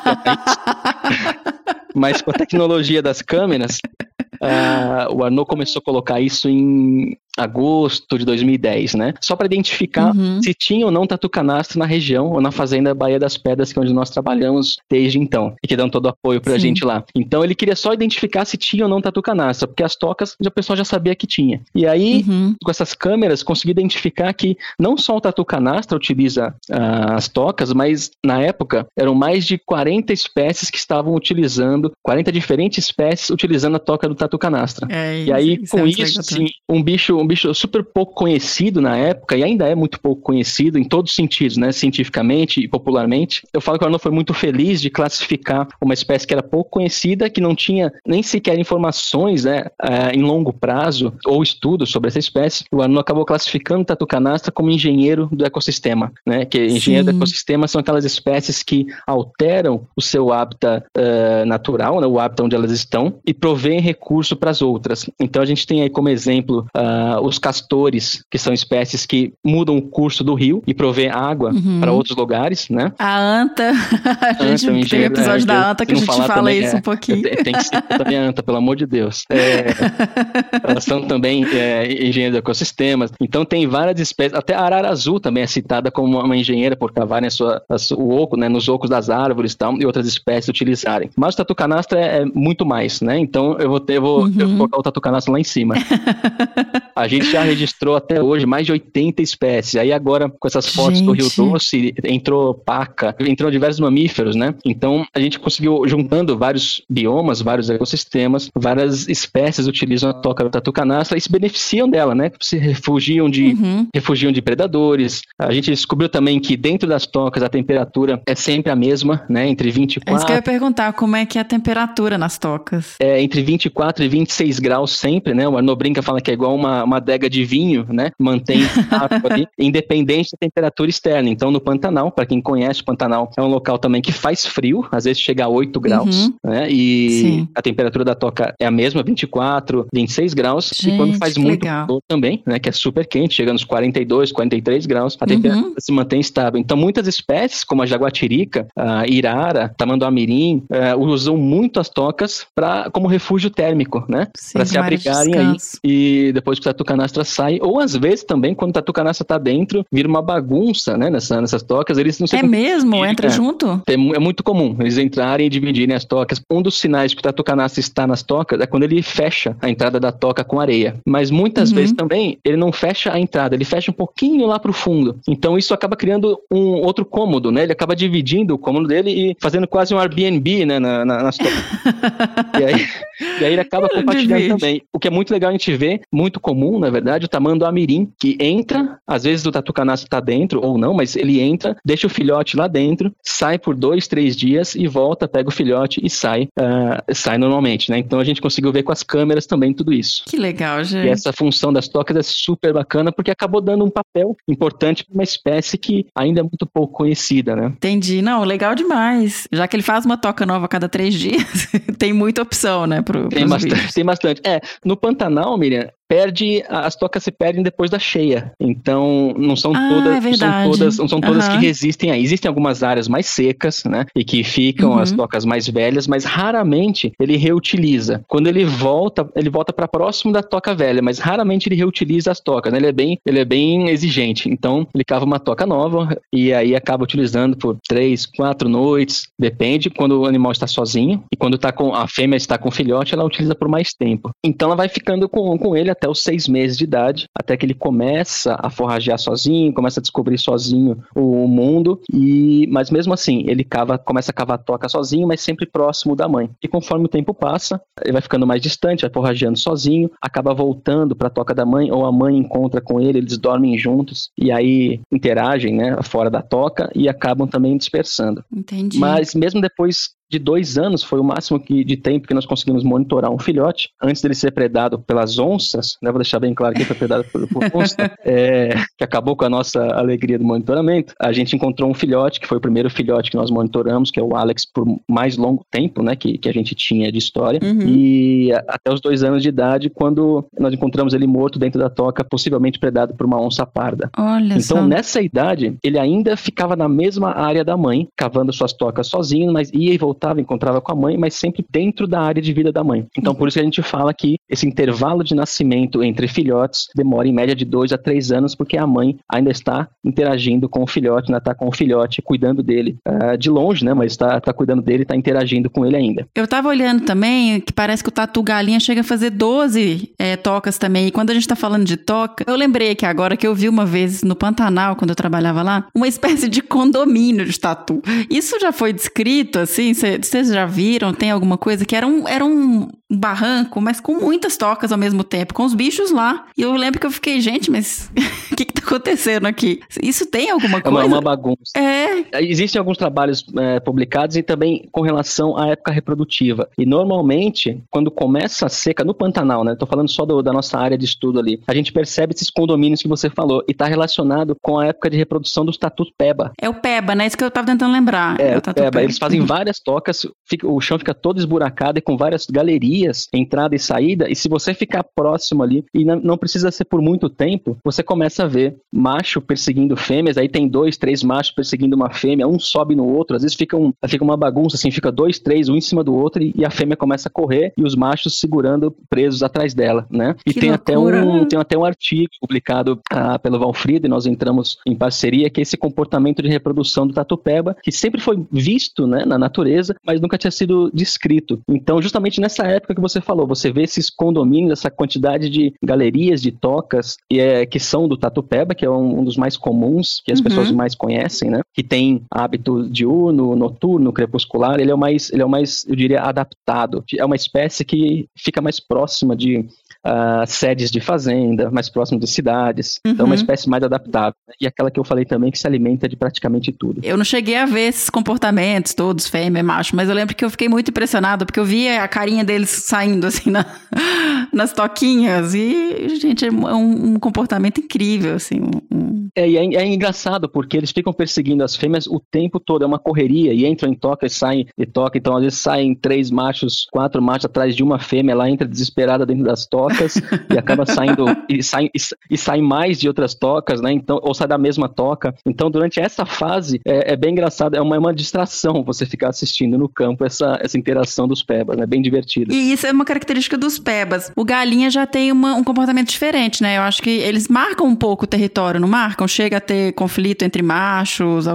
Mas com a tecnologia das câmeras, uh, o Arnaud começou a colocar isso em agosto de 2010, né? Só para identificar uhum. se tinha ou não tatu canastro na região ou na fazenda Baía das Pedras, que é onde nós trabalhamos desde então, e que dão todo o apoio pra Sim. gente lá. Então ele queria só identificar se tinha ou não tatu canastra, porque as tocas o pessoal já sabia que tinha. E aí, uhum. com essas câmeras, consegui identificar que não só o tatu canastra utiliza uh, as tocas, mas na época eram mais de 40 espécies que estavam utilizando, 40 diferentes espécies utilizando a toca do tatu canastra. É, e aí, com é isso, sim, um bicho, um bicho super pouco conhecido na época, e ainda é muito pouco conhecido em todos os sentidos, né? Cientificamente e popularmente. Eu falo que o Arnold foi muito feliz de classificar uma espécie que era pouco conhecida, que não tinha nem sequer informações né, uh, em longo prazo ou estudos sobre essa espécie. O Arnold acabou classificando o tatu canastra como engenheiro do ecossistema, né? Que engenheiro Sim. do ecossistema são aquelas espécies que alteram o seu hábitat uh, natural, né, o hábitat onde elas estão, e provêm recurso para as outras. Então a gente tem aí como exemplo uh, uh, os castores, que são espécies que mudam o curso do rio e provê água uhum. para outros lugares, né? A anta, a gente anta, tem episódio é, da anta que a gente fala também, isso é, um pouquinho. Tem que ser também a anta, pelo amor de Deus. É, elas são também é, engenheiras de ecossistemas. Então tem várias espécies, até a arara azul também é citada como uma engenheira por cavarem a sua, a sua, o oco, né, nos ocos das árvores e tal, e outras espécies utilizarem. Mas o tatu canastra é, é muito mais, né? Então eu vou ter, eu vou, uhum. eu vou colocar o tatu canastra lá em cima. a gente já registrou até hoje mais de 80 espécies. Aí agora, com essas fotos gente. do Rio Doce, entrou paca, entrou diversos mamíferos, né? Então a gente conseguiu, juntando vários biomas, vários ecossistemas, várias espécies utilizam a toca do tatu canastra e se beneficiam dela, né? Se refugiam de, uhum. refugiam de predadores. A gente descobriu também que dentro das tocas a temperatura é sempre a mesma, né? Entre 24... É isso que eu ia perguntar, como é que é a temperatura nas tocas? É entre 24 e 26 graus sempre, né? O Arno Brinca fala que é igual uma, uma adega de vinho, né? Mantém ali, independente da temperatura externa. Então, no Pantanal, para quem conhece, o Pantanal é um local também que faz frio, às vezes chega a 8 graus, uhum. né? E Sim. a temperatura da toca é a mesma, 24, 26 graus. Gente, e quando faz muito calor também, né? Que é super quente, chega nos 42, 43 graus, a temperatura uhum. se mantém estável. Então, muitas espécies, como a jaguatirica, a irara, tamanduá-mirim, uh, usam muito as tocas pra, como refúgio térmico, né? Para se abrigarem aí. E depois que o tatu canastra sai, ou às vezes também, quando o tatu canastra tá dentro, vira uma bagunça, né? Nessa, nessas tocas, eles não sei É mesmo? Dividir, Entra junto? É, é, muito comum eles entrarem e dividirem as tocas. Um dos sinais que o tatu canastra está nas tocas é quando ele fecha a entrada da toca com areia. Mas muitas uhum. vezes também ele não fecha a entrada, ele fecha um pouquinho lá pro fundo. Então isso acaba criando um outro cômodo, né? Ele acaba dividindo o cômodo dele e fazendo quase um Airbnb, né? Na, na, nas tocas. e, aí, e aí ele acaba compartilhando também. O que é muito legal a gente ver, muito comum, na verdade, o tamanho do amirim, que entra, às vezes o tatu canastra tá dentro, ou não, mas ele entra, deixa o filhote lá dentro, sai por dois, três dias e volta, pega o filhote e sai, uh, sai normalmente, né? Então a gente conseguiu ver com as câmeras também tudo isso. Que legal, gente. E essa função das tocas é super bacana porque acabou dando um papel importante para uma espécie que ainda é muito pouco conhecida, né? Entendi. Não, legal demais. Já que ele faz uma toca nova a cada três dias, tem muita opção, né? Pro, tem, bastante, tem bastante. É, no Pantanal, Miriam, perde, as tocas se perdem depois da cheia. Então, não são ah, todas, é não são todas, não são todas uhum. que resistem aí. Existem algumas áreas mais secas, né, e que ficam uhum. as tocas mais velhas, mas raramente ele reutiliza. Quando ele volta, ele volta para próximo da toca velha, mas raramente ele reutiliza as tocas, né? Ele é bem, ele é bem exigente. Então, ele cava uma toca nova e aí acaba utilizando por três, quatro noites, depende quando o animal está sozinho e quando tá com a fêmea está com o filhote, ela utiliza por mais tempo. Então, ela vai ficando com, com ele até os seis meses de idade, até que ele começa a forragear sozinho, começa a descobrir sozinho o mundo, e mas mesmo assim, ele cava, começa a cavar toca sozinho, mas sempre próximo da mãe. E conforme o tempo passa, ele vai ficando mais distante, vai forrageando sozinho, acaba voltando para a toca da mãe, ou a mãe encontra com ele, eles dormem juntos, e aí interagem, né, fora da toca, e acabam também dispersando. Entendi. Mas mesmo depois de dois anos foi o máximo que, de tempo que nós conseguimos monitorar um filhote antes dele ser predado pelas onças, né, vou deixar bem claro que foi predado por, por onça, é, que acabou com a nossa alegria do monitoramento. A gente encontrou um filhote, que foi o primeiro filhote que nós monitoramos, que é o Alex, por mais longo tempo, né, que, que a gente tinha de história, uhum. e até os dois anos de idade, quando nós encontramos ele morto dentro da toca, possivelmente predado por uma onça parda. Olha então, só. nessa idade, ele ainda ficava na mesma área da mãe, cavando suas tocas sozinho, mas ia e voltava voltava, encontrava com a mãe, mas sempre dentro da área de vida da mãe. Então, por isso que a gente fala que esse intervalo de nascimento entre filhotes demora em média de dois a três anos, porque a mãe ainda está interagindo com o filhote, ainda está com o filhote, cuidando dele uh, de longe, né? Mas está tá cuidando dele, está interagindo com ele ainda. Eu estava olhando também que parece que o tatu galinha chega a fazer 12 é, tocas também. E quando a gente está falando de toca, eu lembrei que agora que eu vi uma vez no Pantanal, quando eu trabalhava lá, uma espécie de condomínio de tatu. Isso já foi descrito, assim? Você vocês já viram? Tem alguma coisa que era um, era um barranco, mas com muitas tocas ao mesmo tempo, com os bichos lá. E eu lembro que eu fiquei, gente, mas que, que tá acontecendo aqui? Isso tem alguma coisa? É uma, uma bagunça. É. Existem alguns trabalhos é, publicados e também com relação à época reprodutiva. E normalmente, quando começa a seca, no Pantanal, né? Tô falando só do, da nossa área de estudo ali, a gente percebe esses condomínios que você falou e tá relacionado com a época de reprodução dos tatus peba. É o peba, né? Isso que eu tava tentando lembrar. É, é o peba. peba. Eles fazem várias tocas, fica, o chão fica todo esburacado e com várias galerias, entrada e saída, e se você ficar próximo ali, e não, não precisa ser por muito tempo, você começa a ver macho perseguindo fêmeas, aí tem dois, três machos perseguindo uma fêmea, um sobe no outro, às vezes fica, um, fica uma bagunça, assim, fica dois, três, um em cima do outro, e, e a fêmea começa a correr, e os machos segurando presos atrás dela, né? E tem até, um, tem até um artigo publicado ah, pelo Valfried, e nós entramos em parceria, que é esse comportamento de reprodução do tatupeba, que sempre foi visto né, na natureza, mas nunca tinha sido descrito. Então, justamente nessa época que você falou, você vê esses condomínios, essa quantidade de galerias, de tocas, e é, que são do tatupeba, que é um, um dos mais comuns, que as uhum. pessoas mais conhecem, né? Que tem hábito diurno, noturno, crepuscular, ele é o mais, ele é o mais, eu diria, adaptado. É uma espécie que fica mais próxima de uh, sedes de fazenda, mais próximo de cidades. Uhum. Então, é uma uhum. espécie mais adaptável. Né? E aquela que eu falei também que se alimenta de praticamente tudo. Eu não cheguei a ver esses comportamentos todos, fêmea, macho, mas eu lembro que eu fiquei muito impressionado, porque eu via a carinha deles saindo assim na, nas toquinhas. E, gente, é um, um comportamento incrível, assim. Um... É, e é, é, engraçado, porque eles ficam perseguindo as fêmeas o tempo todo, é uma correria, e entram em toca e saem de toca. Então, às vezes saem três machos, quatro machos atrás de uma fêmea, ela entra desesperada dentro das tocas tocas e acaba saindo e sai, e, sai mais de outras tocas, né? Então, ou sai da mesma toca. Então, durante essa fase é, é bem engraçado, é uma, é uma distração você ficar assistindo no campo essa, essa interação dos pebas, né? Bem divertido. E isso é uma característica dos pebas. O galinha já tem uma, um comportamento diferente, né? Eu acho que eles marcam um pouco o território, não marcam? Chega a ter conflito entre machos,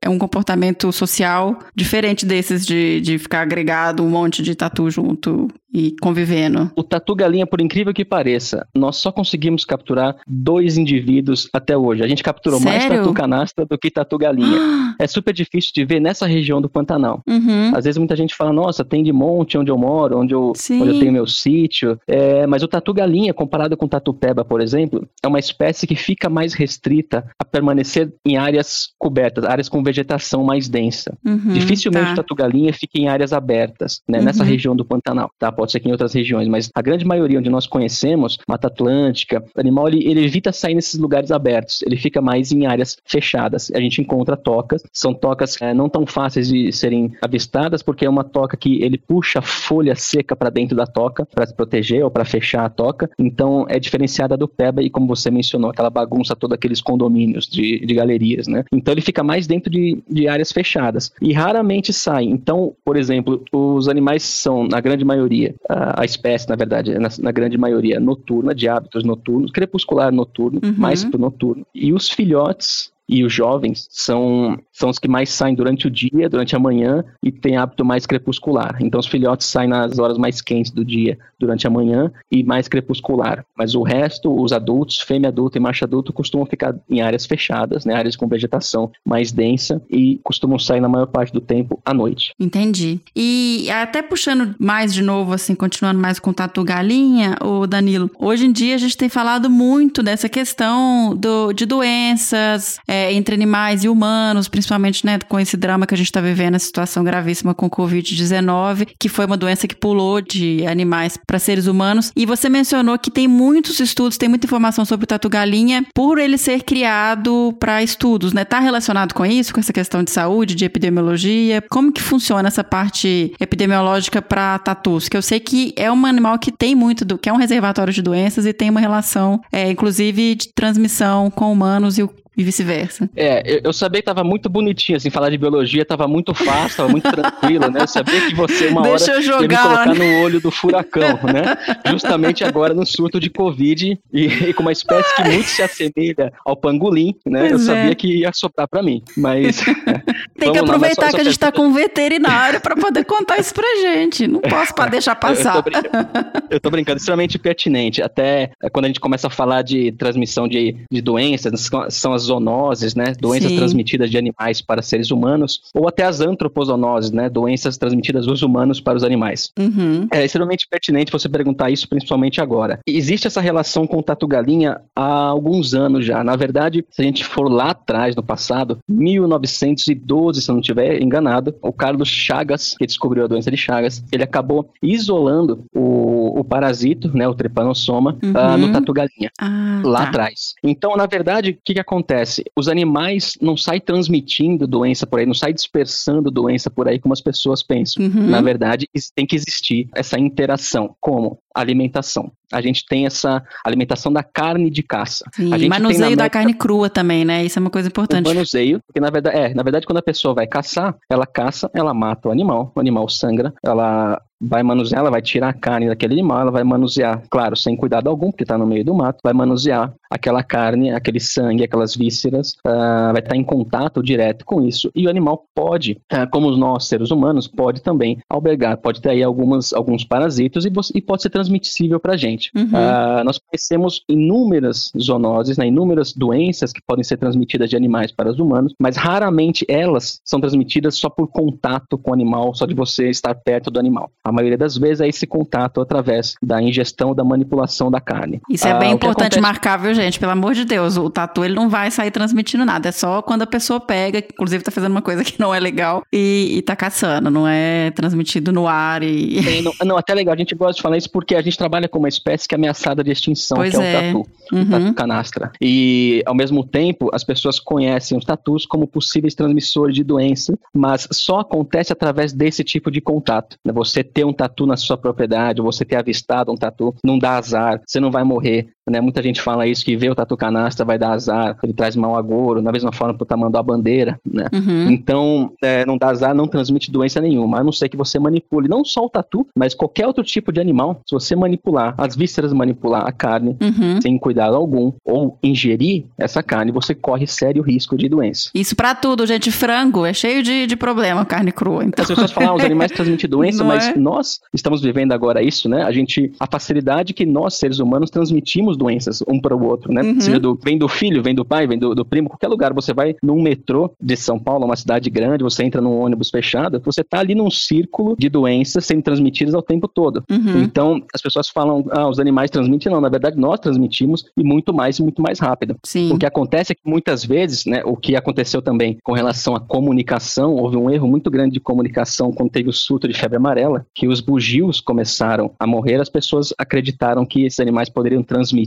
é um comportamento social diferente desses de, de ficar agregado um monte de tatu junto e convivendo. O tatu galinha, por incrível que pareça, nós só conseguimos capturar dois indivíduos até hoje. A gente capturou Sério? mais tatu canastra do que tatu galinha. é super difícil de ver nessa região do Pantanal. Uhum. Às vezes muita gente fala, nossa, tem de monte onde eu moro, onde eu, onde eu tenho meu sítio. É, mas o tatu galinha, comparado com o tatu peba, por exemplo, é uma espécie que fica mais restrita a permanecer em áreas cobertas, áreas com vegetação mais densa. Uhum, Dificilmente tá. o tatu galinha fica em áreas abertas, né, uhum. nessa região do Pantanal. Tá? Pode ser que em outras regiões, mas a grande maioria onde nós conhecemos, Mata Atlântica, o animal ele, ele evita sair nesses lugares abertos, ele fica mais em áreas fechadas. A gente encontra tocas, são tocas é, não tão fáceis de serem avistadas, porque é uma toca que ele puxa folha seca para dentro da toca para se proteger ou para fechar a toca. Então é diferenciada do peba e como você mencionou, aquela bagunça toda aqueles condomínios de, de galerias, né? Então ele fica mais dentro de, de áreas fechadas e raramente sai. Então, por exemplo, os animais são, na grande maioria, a, a espécie, na verdade, na, na, grande maioria, noturna, de hábitos noturnos, crepuscular noturno, uhum. mais pro noturno. E os filhotes e os jovens são, são os que mais saem durante o dia, durante a manhã e têm hábito mais crepuscular. Então os filhotes saem nas horas mais quentes do dia, durante a manhã e mais crepuscular. Mas o resto, os adultos, fêmea adulta e macho adulto, costumam ficar em áreas fechadas, né, áreas com vegetação mais densa e costumam sair na maior parte do tempo à noite. Entendi. E até puxando mais de novo, assim, continuando mais o tatu galinha, o Danilo, hoje em dia a gente tem falado muito dessa questão do, de doenças, é, é, entre animais e humanos, principalmente né, com esse drama que a gente está vivendo, a situação gravíssima com o Covid-19, que foi uma doença que pulou de animais para seres humanos. E você mencionou que tem muitos estudos, tem muita informação sobre o tatu-galinha por ele ser criado para estudos, né? Tá relacionado com isso, com essa questão de saúde, de epidemiologia? Como que funciona essa parte epidemiológica para tatus? Que eu sei que é um animal que tem muito, do, que é um reservatório de doenças e tem uma relação, é, inclusive, de transmissão com humanos e o e vice-versa. É, eu, eu, sabia que tava muito bonitinho, assim, falar de biologia tava muito fácil, tava muito tranquilo, né? Eu sabia que você uma Deixa hora eu jogar, ia me colocar no olho do furacão, né? Justamente agora no surto de Covid e, e com uma espécie que muito se assemelha ao pangolim, né? Pois eu sabia é. que ia soprar para mim, mas Tem que aproveitar só, que a gente está com um veterinário para poder contar isso pra gente. Não posso para deixar passar. Eu, tô eu tô brincando, extremamente pertinente. Até é, quando a gente começa a falar de transmissão de, de doenças, são as zoonoses, né? Doenças Sim. transmitidas de animais para seres humanos, ou até as antropozoonoses, né? Doenças transmitidas dos humanos para os animais. Uhum. É extremamente pertinente você perguntar isso, principalmente agora. Existe essa relação com o tatu-galinha há alguns anos já. Na verdade, se a gente for lá atrás, no passado, 1912, se eu não estiver enganado, o Carlos Chagas, que descobriu a doença de Chagas, ele acabou isolando o, o parasito, né, o trepanossoma, uhum. uh, no tatu-galinha, ah, lá tá. atrás. Então, na verdade, o que, que acontece? Os animais não saem transmitindo doença por aí, não saem dispersando doença por aí como as pessoas pensam. Uhum. Na verdade, tem que existir essa interação. Como? Alimentação a gente tem essa alimentação da carne de caça. Sim, a gente manuseio da carne crua também, né? Isso é uma coisa importante. O manuseio, porque na verdade, é, na verdade quando a pessoa vai caçar, ela caça, ela mata o animal, o animal sangra, ela vai manusear, ela vai tirar a carne daquele animal, ela vai manusear, claro, sem cuidado algum, porque está no meio do mato, vai manusear aquela carne, aquele sangue, aquelas vísceras, uh, vai estar em contato direto com isso. E o animal pode, uh, como nós, seres humanos, pode também albergar, pode ter aí algumas, alguns parasitos e, e pode ser transmissível para a gente. Uhum. Uh, nós conhecemos inúmeras zoonoses, né, inúmeras doenças que podem ser transmitidas de animais para os humanos, mas raramente elas são transmitidas só por contato com o animal, só de você estar perto do animal. A maioria das vezes é esse contato através da ingestão, da manipulação da carne. Isso é bem importante acontece... marcar, viu, gente? Pelo amor de Deus, o tatu ele não vai sair transmitindo nada, é só quando a pessoa pega, inclusive tá fazendo uma coisa que não é legal e, e tá caçando, não é transmitido no ar e... não, não, até legal, a gente gosta de falar isso porque a gente trabalha com uma espécie espécie que é ameaçada de extinção, pois que é, é. o tatu, uhum. o tatu canastra. E, ao mesmo tempo, as pessoas conhecem os tatus como possíveis transmissores de doença, mas só acontece através desse tipo de contato. Né? Você ter um tatu na sua propriedade, você ter avistado um tatu, não dá azar, você não vai morrer. Né? Muita gente fala isso, que vê o tatu canastra vai dar azar, ele traz mau agouro, da mesma forma por tamanho da bandeira. Né? Uhum. Então, é, não dá azar, não transmite doença nenhuma, a não ser que você manipule não só o tatu, mas qualquer outro tipo de animal. Se você manipular as vísceras, manipular a carne uhum. sem cuidado algum, ou ingerir essa carne, você corre sério risco de doença. Isso para tudo, gente. Frango é cheio de, de problema, carne crua. Então. As pessoas falam, ah, os animais transmitem doença, não mas é? nós estamos vivendo agora isso, né? A gente, a facilidade que nós, seres humanos, transmitimos doenças um para o outro, né? Uhum. Seja do, vem do filho, vem do pai, vem do, do, primo, qualquer lugar. Você vai num metrô de São Paulo, uma cidade grande, você entra num ônibus fechado, você tá ali num círculo de doenças sendo transmitidas ao tempo todo. Uhum. Então, as pessoas falam, ah, os animais transmitem, não. Na verdade, nós transmitimos e muito mais e muito mais rápido. Sim. O que acontece é que muitas vezes, né, o que aconteceu também com relação à comunicação, houve um erro muito grande de comunicação quando teve o surto de febre amarela, que os bugios começaram a morrer, as pessoas acreditaram que esses animais poderiam transmitir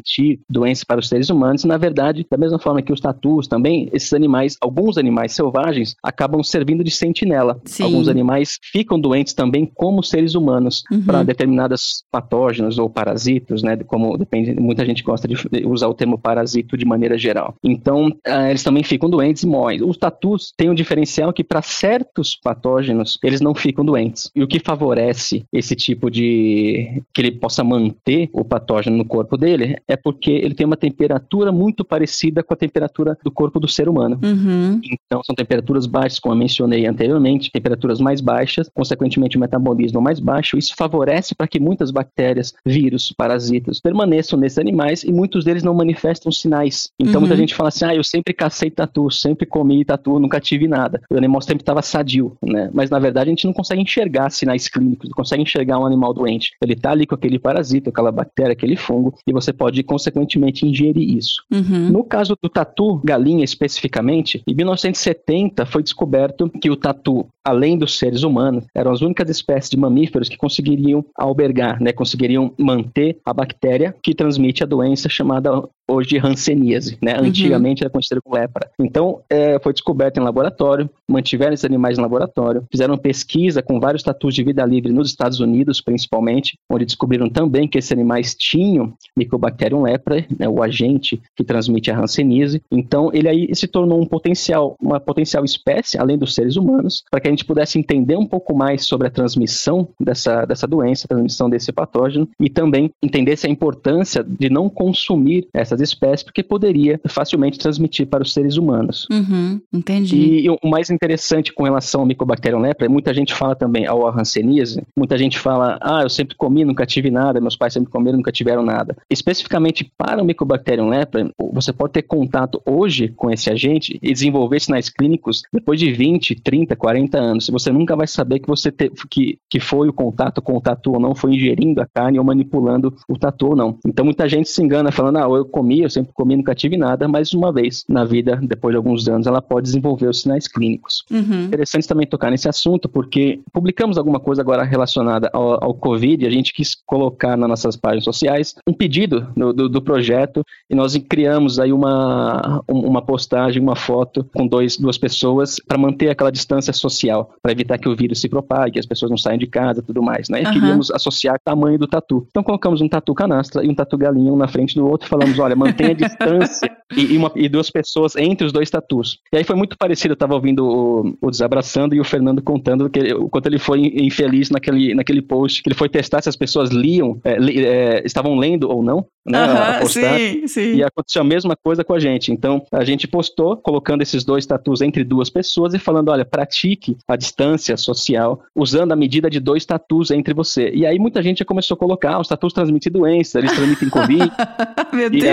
doenças para os seres humanos. Na verdade, da mesma forma que os tatus também, esses animais, alguns animais selvagens, acabam servindo de sentinela. Sim. Alguns animais ficam doentes também como seres humanos uhum. para determinadas patógenos ou parasitos, né? Como depende, muita gente gosta de usar o termo parasito de maneira geral. Então, uh, eles também ficam doentes e morrem. Os tatus têm um diferencial que para certos patógenos eles não ficam doentes. E o que favorece esse tipo de que ele possa manter o patógeno no corpo dele é porque ele tem uma temperatura muito parecida com a temperatura do corpo do ser humano. Uhum. Então, são temperaturas baixas, como eu mencionei anteriormente, temperaturas mais baixas, consequentemente o metabolismo mais baixo. Isso favorece para que muitas bactérias, vírus, parasitas permaneçam nesses animais e muitos deles não manifestam sinais. Então, uhum. muita gente fala assim: ah, eu sempre cacei tatu, sempre comi tatu, nunca tive nada. O animal sempre estava sadio, né? Mas na verdade a gente não consegue enxergar sinais clínicos, não consegue enxergar um animal doente. Ele está ali com aquele parasita, aquela bactéria, aquele fungo, e você pode, consequentemente, consequentemente ingerir isso. Uhum. No caso do tatu galinha especificamente, em 1970 foi descoberto que o tatu, além dos seres humanos, eram as únicas espécies de mamíferos que conseguiriam albergar, né, conseguiriam manter a bactéria que transmite a doença chamada hoje de hanseníase, né? Uhum. Antigamente era conhecida como lepra. Então, é, foi descoberto em laboratório, mantiveram esses animais em laboratório, fizeram pesquisa com vários tatus de vida livre nos Estados Unidos, principalmente, onde descobriram também que esses animais tinham Mycobacterium lepra, né, o agente que transmite a hanseníase. Então, ele aí se tornou um potencial, uma potencial espécie, além dos seres humanos, para que a gente gente pudesse entender um pouco mais sobre a transmissão dessa, dessa doença, a transmissão desse patógeno, e também entendesse a importância de não consumir essas espécies, porque poderia facilmente transmitir para os seres humanos. Uhum, entendi. E o mais interessante com relação ao Mycobacterium lepra, muita gente fala também ao hanseníase, muita gente fala, ah, eu sempre comi, nunca tive nada, meus pais sempre comeram, nunca tiveram nada. Especificamente para o Mycobacterium lepra, você pode ter contato hoje com esse agente e desenvolver sinais clínicos depois de 20, 30, 40 anos. Você nunca vai saber que você te, que, que foi o contato com o tatu ou não, foi ingerindo a carne ou manipulando o tatu ou não. Então muita gente se engana falando, ah, eu comi, eu sempre comi, nunca tive nada, mas uma vez na vida, depois de alguns anos, ela pode desenvolver os sinais clínicos. Uhum. Interessante também tocar nesse assunto, porque publicamos alguma coisa agora relacionada ao, ao Covid, a gente quis colocar nas nossas páginas sociais um pedido do, do, do projeto e nós criamos aí uma, uma postagem, uma foto com dois, duas pessoas para manter aquela distância social, para evitar que o vírus se propague, as pessoas não saiam de casa tudo mais, né? E uhum. queríamos associar o tamanho do tatu. Então colocamos um tatu canastra e um tatu galinha um na frente do outro e falamos, olha, mantenha a distância e, e, uma, e, duas pessoas entre os dois tatus. E aí foi muito parecido, eu estava ouvindo o, o, Desabraçando e o Fernando contando que, o quanto ele foi infeliz naquele, naquele post, que ele foi testar se as pessoas liam, é, li, é, estavam lendo ou não, né, uhum, sim, sim. E aconteceu a mesma coisa com a gente. Então, a gente postou, colocando esses dois tatus entre duas pessoas e falando, olha, pratique a distância social usando a medida de dois tatus entre você. E aí muita gente já começou a colocar, ah, os tatus transmitem doença, eles transmitem Covid. Meu Deus!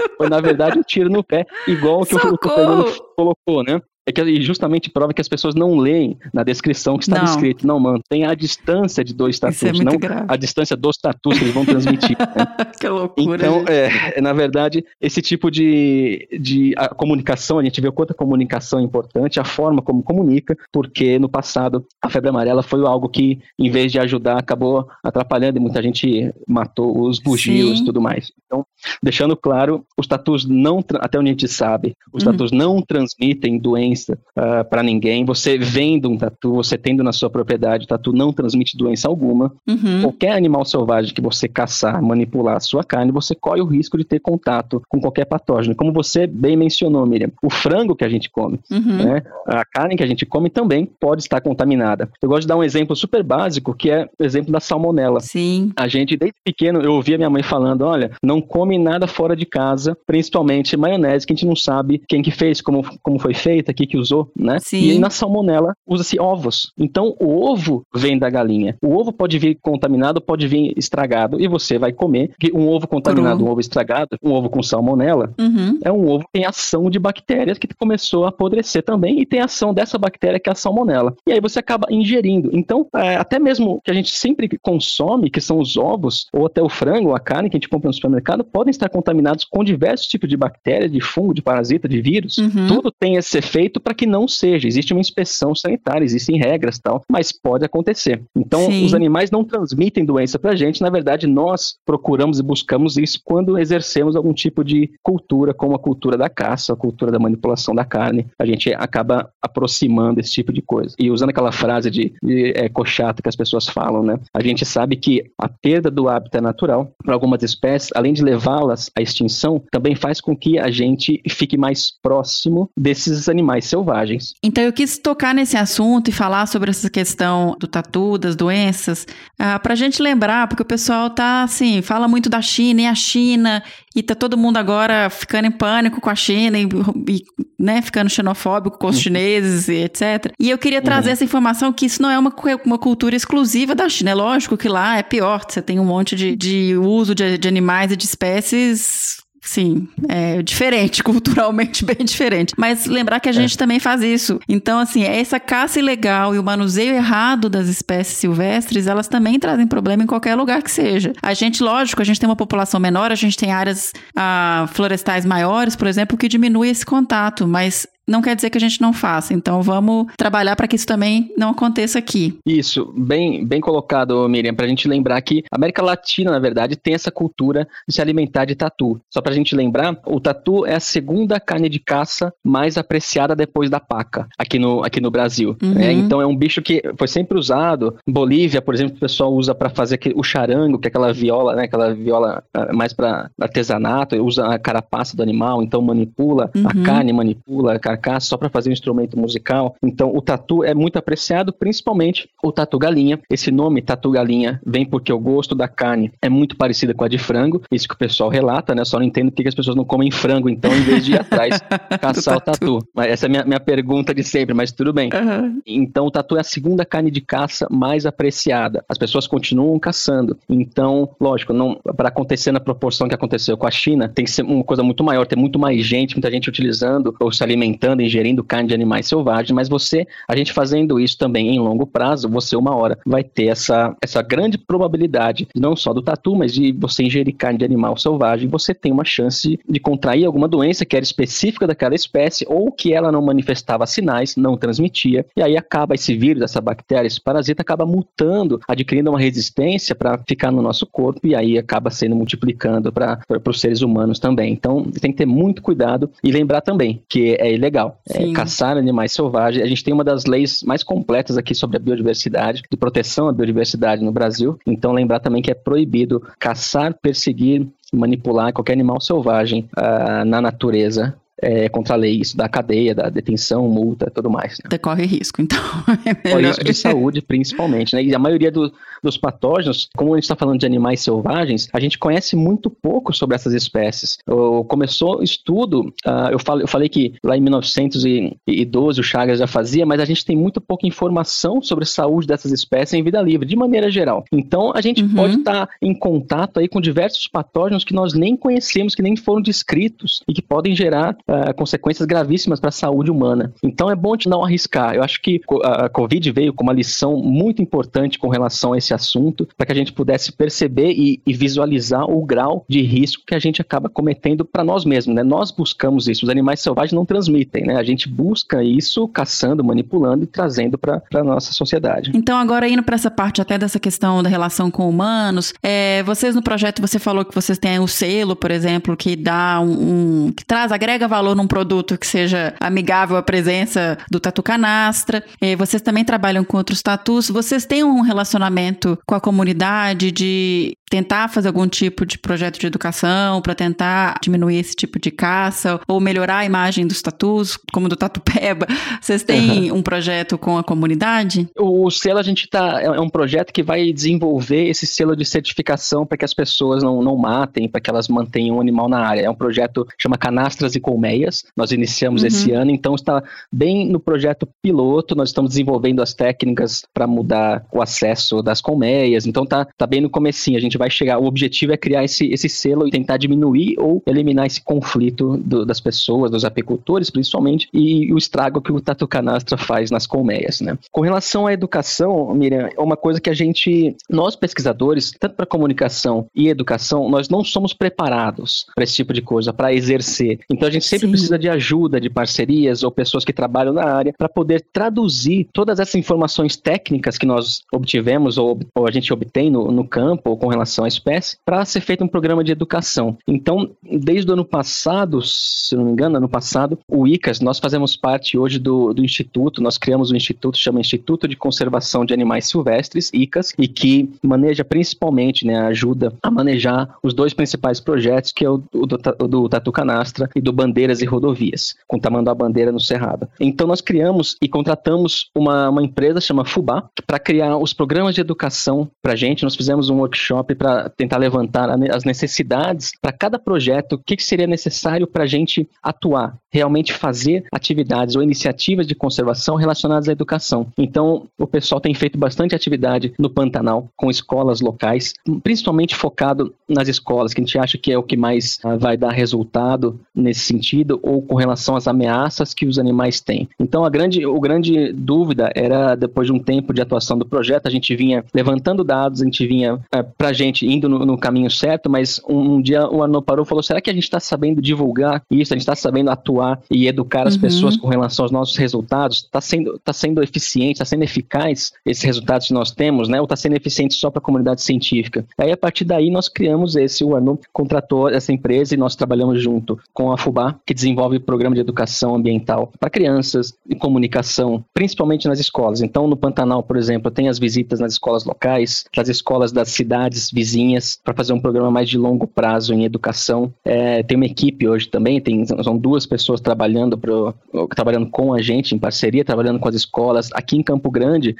Aí, foi, na verdade, um tiro no pé, igual o que o, o Fernando colocou, né? É que justamente prova que as pessoas não leem na descrição que está não. escrito. Não, mano, tem a distância de dois tatus, é não grave. a distância dos tatus que eles vão transmitir. Né? que loucura. Então, é, na verdade, esse tipo de, de a comunicação, a gente vê o quanto a comunicação é importante, a forma como comunica, porque no passado a febre amarela foi algo que, em vez de ajudar, acabou atrapalhando e muita gente matou os bugios e tudo mais. Então, deixando claro, os tatus não, até onde a gente sabe, os uhum. tatus não transmitem doenças doença uh, ah, para ninguém. Você vendo um tatu, você tendo na sua propriedade, o tatu não transmite doença alguma. Uhum. Qualquer animal selvagem que você caçar, manipular a sua carne, você corre o risco de ter contato com qualquer patógeno. Como você bem mencionou, Miriam, o frango que a gente come, uhum. né, a carne que a gente come também pode estar contaminada. Eu gosto de dar um exemplo super básico, que é o exemplo da salmonela. Sim. A gente, desde pequeno, eu ouvia minha mãe falando, olha, não come nada fora de casa, principalmente maionese, que a gente não sabe quem que fez, como, como foi feita, que que usou, né? Sim. E na salmonela usa-se ovos. Então o ovo vem da galinha. O ovo pode vir contaminado, pode vir estragado e você vai comer. Um ovo contaminado, Cru. um ovo estragado, um ovo com salmonela, uhum. é um ovo que tem ação de bactérias que começou a apodrecer também e tem ação dessa bactéria que é a salmonela. E aí você acaba ingerindo. Então, é, até mesmo que a gente sempre consome, que são os ovos, ou até o frango, ou a carne que a gente compra no supermercado, podem estar contaminados com diversos tipos de bactérias, de fungo, de parasita, de vírus. Uhum. Tudo tem esse efeito feito para que não seja. Existe uma inspeção sanitária, existem regras tal, mas pode acontecer. Então, Sim. os animais não transmitem doença para a gente, na verdade, nós procuramos e buscamos isso quando exercemos algum tipo de cultura, como a cultura da caça, a cultura da manipulação da carne. A gente acaba aproximando esse tipo de coisa. E usando aquela frase de, de é, cochata que as pessoas falam, né? A gente sabe que a perda do hábitat natural para algumas espécies, além de levá-las à extinção, também faz com que a gente fique mais próximo desses animais mais selvagens. Então eu quis tocar nesse assunto e falar sobre essa questão do tatu, das doenças, ah, para a gente lembrar, porque o pessoal tá assim, fala muito da China e a China, e tá todo mundo agora ficando em pânico com a China e, e né, ficando xenofóbico com os uhum. chineses e etc. E eu queria trazer uhum. essa informação que isso não é uma, uma cultura exclusiva da China. É lógico que lá é pior, você tem um monte de, de uso de, de animais e de espécies Sim, é diferente, culturalmente bem diferente. Mas lembrar que a gente é. também faz isso. Então, assim, essa caça ilegal e o manuseio errado das espécies silvestres, elas também trazem problema em qualquer lugar que seja. A gente, lógico, a gente tem uma população menor, a gente tem áreas ah, florestais maiores, por exemplo, que diminui esse contato, mas não quer dizer que a gente não faça. Então vamos trabalhar para que isso também não aconteça aqui. Isso, bem, bem colocado, Miriam, para a gente lembrar que a América Latina, na verdade, tem essa cultura de se alimentar de tatu. Só para a gente lembrar, o tatu é a segunda carne de caça mais apreciada depois da paca aqui no, aqui no Brasil. Uhum. É, então é um bicho que foi sempre usado. Bolívia, por exemplo, o pessoal usa para fazer aquele, o charango, que é aquela viola, né? Aquela viola ah, mais para artesanato, usa a carapaça do animal, então manipula uhum. a carne, manipula a carcaça só para fazer um instrumento musical. Então o tatu é muito apreciado, principalmente o tatu galinha. Esse nome tatu galinha vem porque o gosto da carne é muito parecida com a de frango, isso que o pessoal relata, né? Só não entendo porque as pessoas não comem frango, então, em vez de ir atrás caçar o tatu. Mas essa é a minha, minha pergunta de sempre, mas tudo bem. Uhum. Então o tatu é a segunda carne de caça mais apreciada. As pessoas continuam caçando. Então, lógico, não para acontecer na proporção que aconteceu com a China, tem que ser uma coisa muito maior, ter muito mais gente, muita gente utilizando ou se alimentando, ingerindo carne de animais selvagens, mas você, a gente fazendo isso também em longo prazo, você uma hora vai ter essa, essa grande probabilidade, não só do tatu, mas de você ingerir carne de animal selvagem, você tem uma chance de contrair alguma doença que era específica daquela espécie ou que ela não manifestava sinais, não transmitia, e aí acaba esse vírus, essa bactéria, esse parasita acaba mutando, adquirindo uma resistência para ficar no nosso corpo e aí acaba sendo multiplicando para os seres humanos também. Então tem que ter muito cuidado e lembrar também que é ilegal é, caçar animais selvagens. A gente tem uma das leis mais completas aqui sobre a biodiversidade, de proteção à biodiversidade no Brasil. Então lembrar também que é proibido caçar, perseguir, manipular qualquer animal selvagem uh, na natureza é, contra a lei, isso da cadeia, da detenção, multa, tudo mais. Né? Decorre risco, então. É Corre risco de saúde, principalmente. Né? E a maioria do, dos patógenos, como a gente está falando de animais selvagens, a gente conhece muito pouco sobre essas espécies. O, começou estudo, uh, eu, falei, eu falei que lá em 1912 o Chagas já fazia, mas a gente tem muito pouca informação sobre a saúde dessas espécies em vida livre, de maneira geral. Então a gente uhum. pode estar tá em contato aí com diversos patógenos que nós nem conhecemos, que nem foram descritos e que podem gerar uh, consequências gravíssimas para a saúde humana. Então é bom de não arriscar. Eu acho que a Covid veio com uma lição muito importante com relação a esse assunto, para que a gente pudesse perceber e, e, visualizar o grau de risco que a gente acaba cometendo para nós mesmos. Né? Nós buscamos isso, os animais selvagens não transmitem, né? a gente busca isso caçando, manipulando e trazendo para a nossa sociedade. Então, agora indo para essa parte até dessa questão da relação com humanos, é, vocês no projeto, você falou que vocês têm o selo, por exemplo, que dá um, um que traz, agrega valor num produto que seja amigável à presença do tatu canastra. E vocês também trabalham com outros tatus. Vocês têm um relacionamento com a comunidade de tentar fazer algum tipo de projeto de educação para tentar diminuir esse tipo de caça ou melhorar a imagem dos tatus, como do Tatu Peba? Vocês têm uhum. um projeto com a comunidade? O, selo a gente tá é, é um projeto que vai desenvolver esse selo de certificação para que as pessoas não, não matem, para que elas mantenham o animal na área. É um projeto que chama Canastras e Colmeias. Nós iniciamos uhum. esse ano, então está bem no projeto piloto. Nós estamos desenvolvendo as técnicas para mudar o acesso das colmeias. Então tá, tá bem no comecinho. A gente vai chegar. O objetivo é criar esse, esse selo e tentar diminuir ou eliminar esse conflito do, das pessoas, dos apicultores, principalmente, e o estrago que o Tatu Canastra faz nas colmeias, né? Com relação à educação, Miriam, é uma coisa que a gente, nós pesquisadores, tanto para comunicação e educação, nós não somos preparados para esse tipo de coisa, para exercer. Então a gente sempre Sim. precisa de ajuda, de parcerias ou pessoas que trabalham na área para poder traduzir todas essas informações técnicas que nós obtivemos ou, ou a gente obtém no, no campo ou com relação à espécie para ser feito um programa de educação. Então, desde o ano passado, se não me engano, ano passado, o ICAS, nós fazemos parte hoje do, do instituto, nós criamos um instituto, chama Instituto de Conservação de Animais Silvestres, ICAS, e que maneja principalmente, né, ajuda a manejar os dois principais projetos, que é o, o do, do Tatu Canastra e do Bandeiras e Rodovias, com Tamanduá Bandeira no Cerrado. Então, nós criamos e contratamos uma, uma empresa chama Fubá para criar os programas de educação para gente. Nós fizemos um workshop para tentar levantar as necessidades para cada projeto, o que, que seria necessário para a gente atuar, realmente fazer atividades ou iniciativas de conservação relacionadas à educação. Então, o pessoal tem feito bastante atividade no Pantanal com escolas locais, principalmente focado nas escolas, que a gente acha que é o que mais uh, vai dar resultado nesse sentido, ou com relação às ameaças que os animais têm. Então, a grande, o grande dúvida era, depois de um tempo de atuação do projeto, a gente vinha levantando dados, a gente vinha uh, para a gente indo no, no, caminho certo, mas um, um dia o Arnaud parou e falou: será que a gente está sabendo divulgar isso? A gente está sabendo atuar e educar as uhum. pessoas com relação aos nossos resultados? Está sendo, tá sendo eficiente, está sendo eficaz esses resultados que nós temos, né? Ou está sendo eficiente só para a comunidade científica? Aí, a partir daí, nós criamos esse, o Arnaud contratou essa empresa e nós trabalhamos junto com a FUBA, que desenvolve programa de educação ambiental para crianças e comunicação, principalmente nas escolas. Então, no Pantanal, por exemplo, tem as visitas nas escolas locais, nas escolas das cidades vizinhas, para fazer um programa mais de longo prazo em educação. É, tem uma equipe hoje também, tem, são duas pessoas trabalhando, pro, trabalhando com a gente, em parceria, trabalhando com as escolas. Aqui em Campo Grande,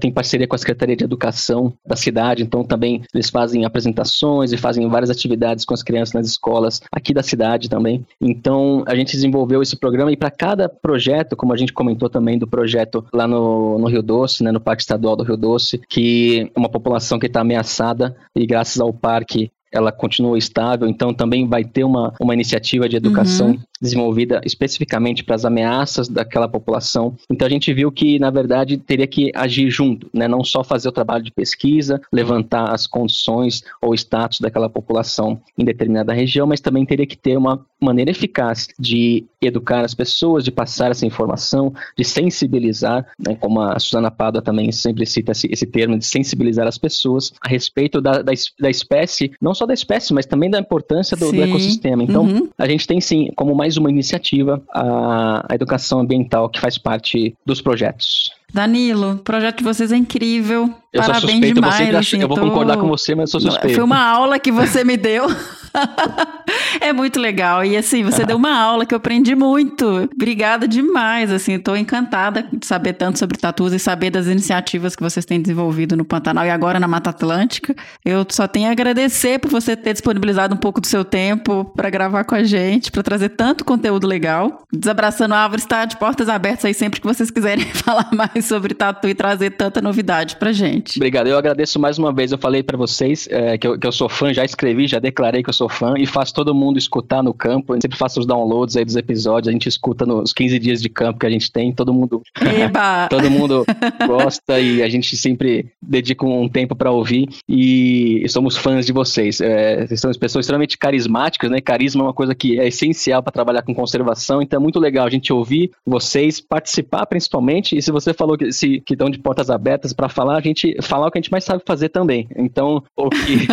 tem parceria com a Secretaria de Educação da cidade, então também eles fazem apresentações e fazem várias atividades com as crianças nas escolas aqui da cidade também. Então, a gente desenvolveu esse programa e para cada projeto, como a gente comentou também do projeto lá no, no Rio Doce, né, no Parque Estadual do Rio Doce, que é uma população que está ameaçada e graças ao parque ela continua estável, então também vai ter uma, uma iniciativa de educação uhum. desenvolvida especificamente para as ameaças daquela população. Então a gente viu que, na verdade, teria que agir junto, né? não só fazer o trabalho de pesquisa, levantar as condições ou status daquela população em determinada região, mas também teria que ter uma maneira eficaz de educar as pessoas, de passar essa informação, de sensibilizar, né? como a Susana Pada também sempre cita esse, esse termo, de sensibilizar as pessoas a respeito da, da, da espécie, não só da espécie, mas também da importância do, do ecossistema. Então, uhum. a gente tem sim, como mais uma iniciativa, a, a educação ambiental que faz parte dos projetos. Danilo, o projeto de vocês é incrível. Eu Parabéns sou suspeito, demais, eu, assim, eu vou tô... concordar com você, mas eu sou suspeito. Foi uma aula que você me deu. é muito legal. E assim, você deu uma aula que eu aprendi muito. Obrigada demais. Assim, estou encantada de saber tanto sobre tatus e saber das iniciativas que vocês têm desenvolvido no Pantanal e agora na Mata Atlântica. Eu só tenho a agradecer por você ter disponibilizado um pouco do seu tempo para gravar com a gente, para trazer tanto conteúdo legal. Desabraçando Árvores está de portas abertas aí sempre que vocês quiserem falar mais sobre tatu e trazer tanta novidade pra gente. Obrigado. Eu agradeço mais uma vez. Eu falei para vocês é, que, eu, que eu sou fã, já escrevi, já declarei que eu sou fã e faço todo mundo escutar no campo. Eu sempre faço os downloads aí dos episódios. A gente escuta nos 15 dias de campo que a gente tem. Todo mundo, todo mundo gosta e a gente sempre dedica um tempo para ouvir. E somos fãs de vocês. É, vocês são pessoas extremamente carismáticas, né? Carisma é uma coisa que é essencial para trabalhar com conservação. Então é muito legal a gente ouvir vocês, participar principalmente. E se você falou que, se, que estão de portas abertas para falar, a gente falar o que a gente mais sabe fazer também. Então, o que,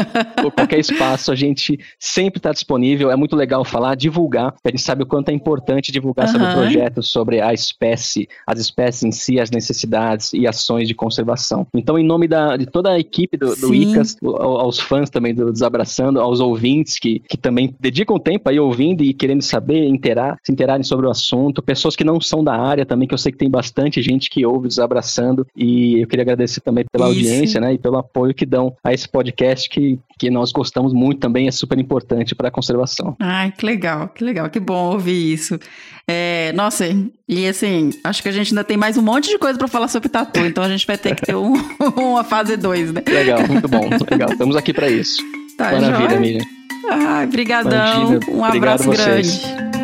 ou qualquer espaço, a gente sempre está disponível. É muito legal falar, divulgar. A gente sabe o quanto é importante divulgar uhum. sobre o projeto, sobre a espécie, as espécies em si, as necessidades e ações de conservação. Então, em nome da, de toda a equipe do, do ICAS, aos fãs também do Desabraçando, aos ouvintes que, que também dedicam tempo aí ouvindo e querendo saber, interar, se interarem sobre o assunto, pessoas que não são da área também, que eu sei que tem bastante gente que ouve Desabraçando e eu queria agradecer também pela Isso. audiência, né, e pelo apoio que dão a esse podcast que, que nós gostamos muito também, é super importante para a conservação. Ai, que legal, que legal, que bom ouvir isso. É, nossa, e assim, acho que a gente ainda tem mais um monte de coisa para falar sobre tatu, então a gente vai ter que ter um, uma fase 2, né? Legal, muito bom, legal. Estamos aqui para isso. Tá, Maravilha, Miriam. Ai, brigadão. Um abraço grande.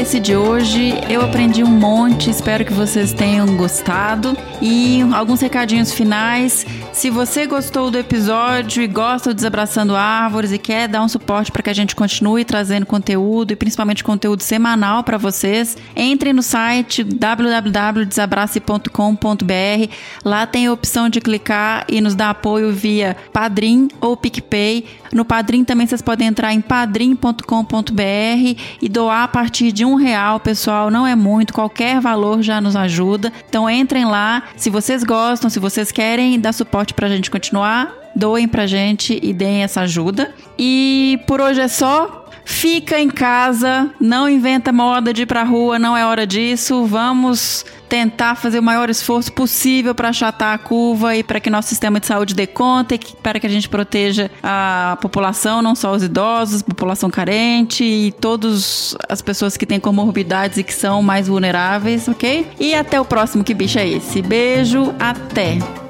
Esse de hoje? Eu aprendi um monte, espero que vocês tenham gostado. E alguns recadinhos finais. Se você gostou do episódio e gosta do Desabraçando Árvores e quer dar um suporte para que a gente continue trazendo conteúdo e principalmente conteúdo semanal para vocês, entre no site www.desabrace.com.br. Lá tem a opção de clicar e nos dar apoio via Padrim ou PicPay. No Padrim também vocês podem entrar em padrim.com.br e doar a partir de um real, pessoal. Não é muito, qualquer valor já nos ajuda. Então entrem lá. Se vocês gostam, se vocês querem dar suporte para a gente continuar, doem para a gente e deem essa ajuda. E por hoje é só. Fica em casa, não inventa moda de ir pra rua, não é hora disso. Vamos tentar fazer o maior esforço possível para achatar a curva e para que nosso sistema de saúde dê conta e para que a gente proteja a população, não só os idosos, população carente e todas as pessoas que têm comorbidades e que são mais vulneráveis, ok? E até o próximo Que Bicho é Esse? Beijo, até!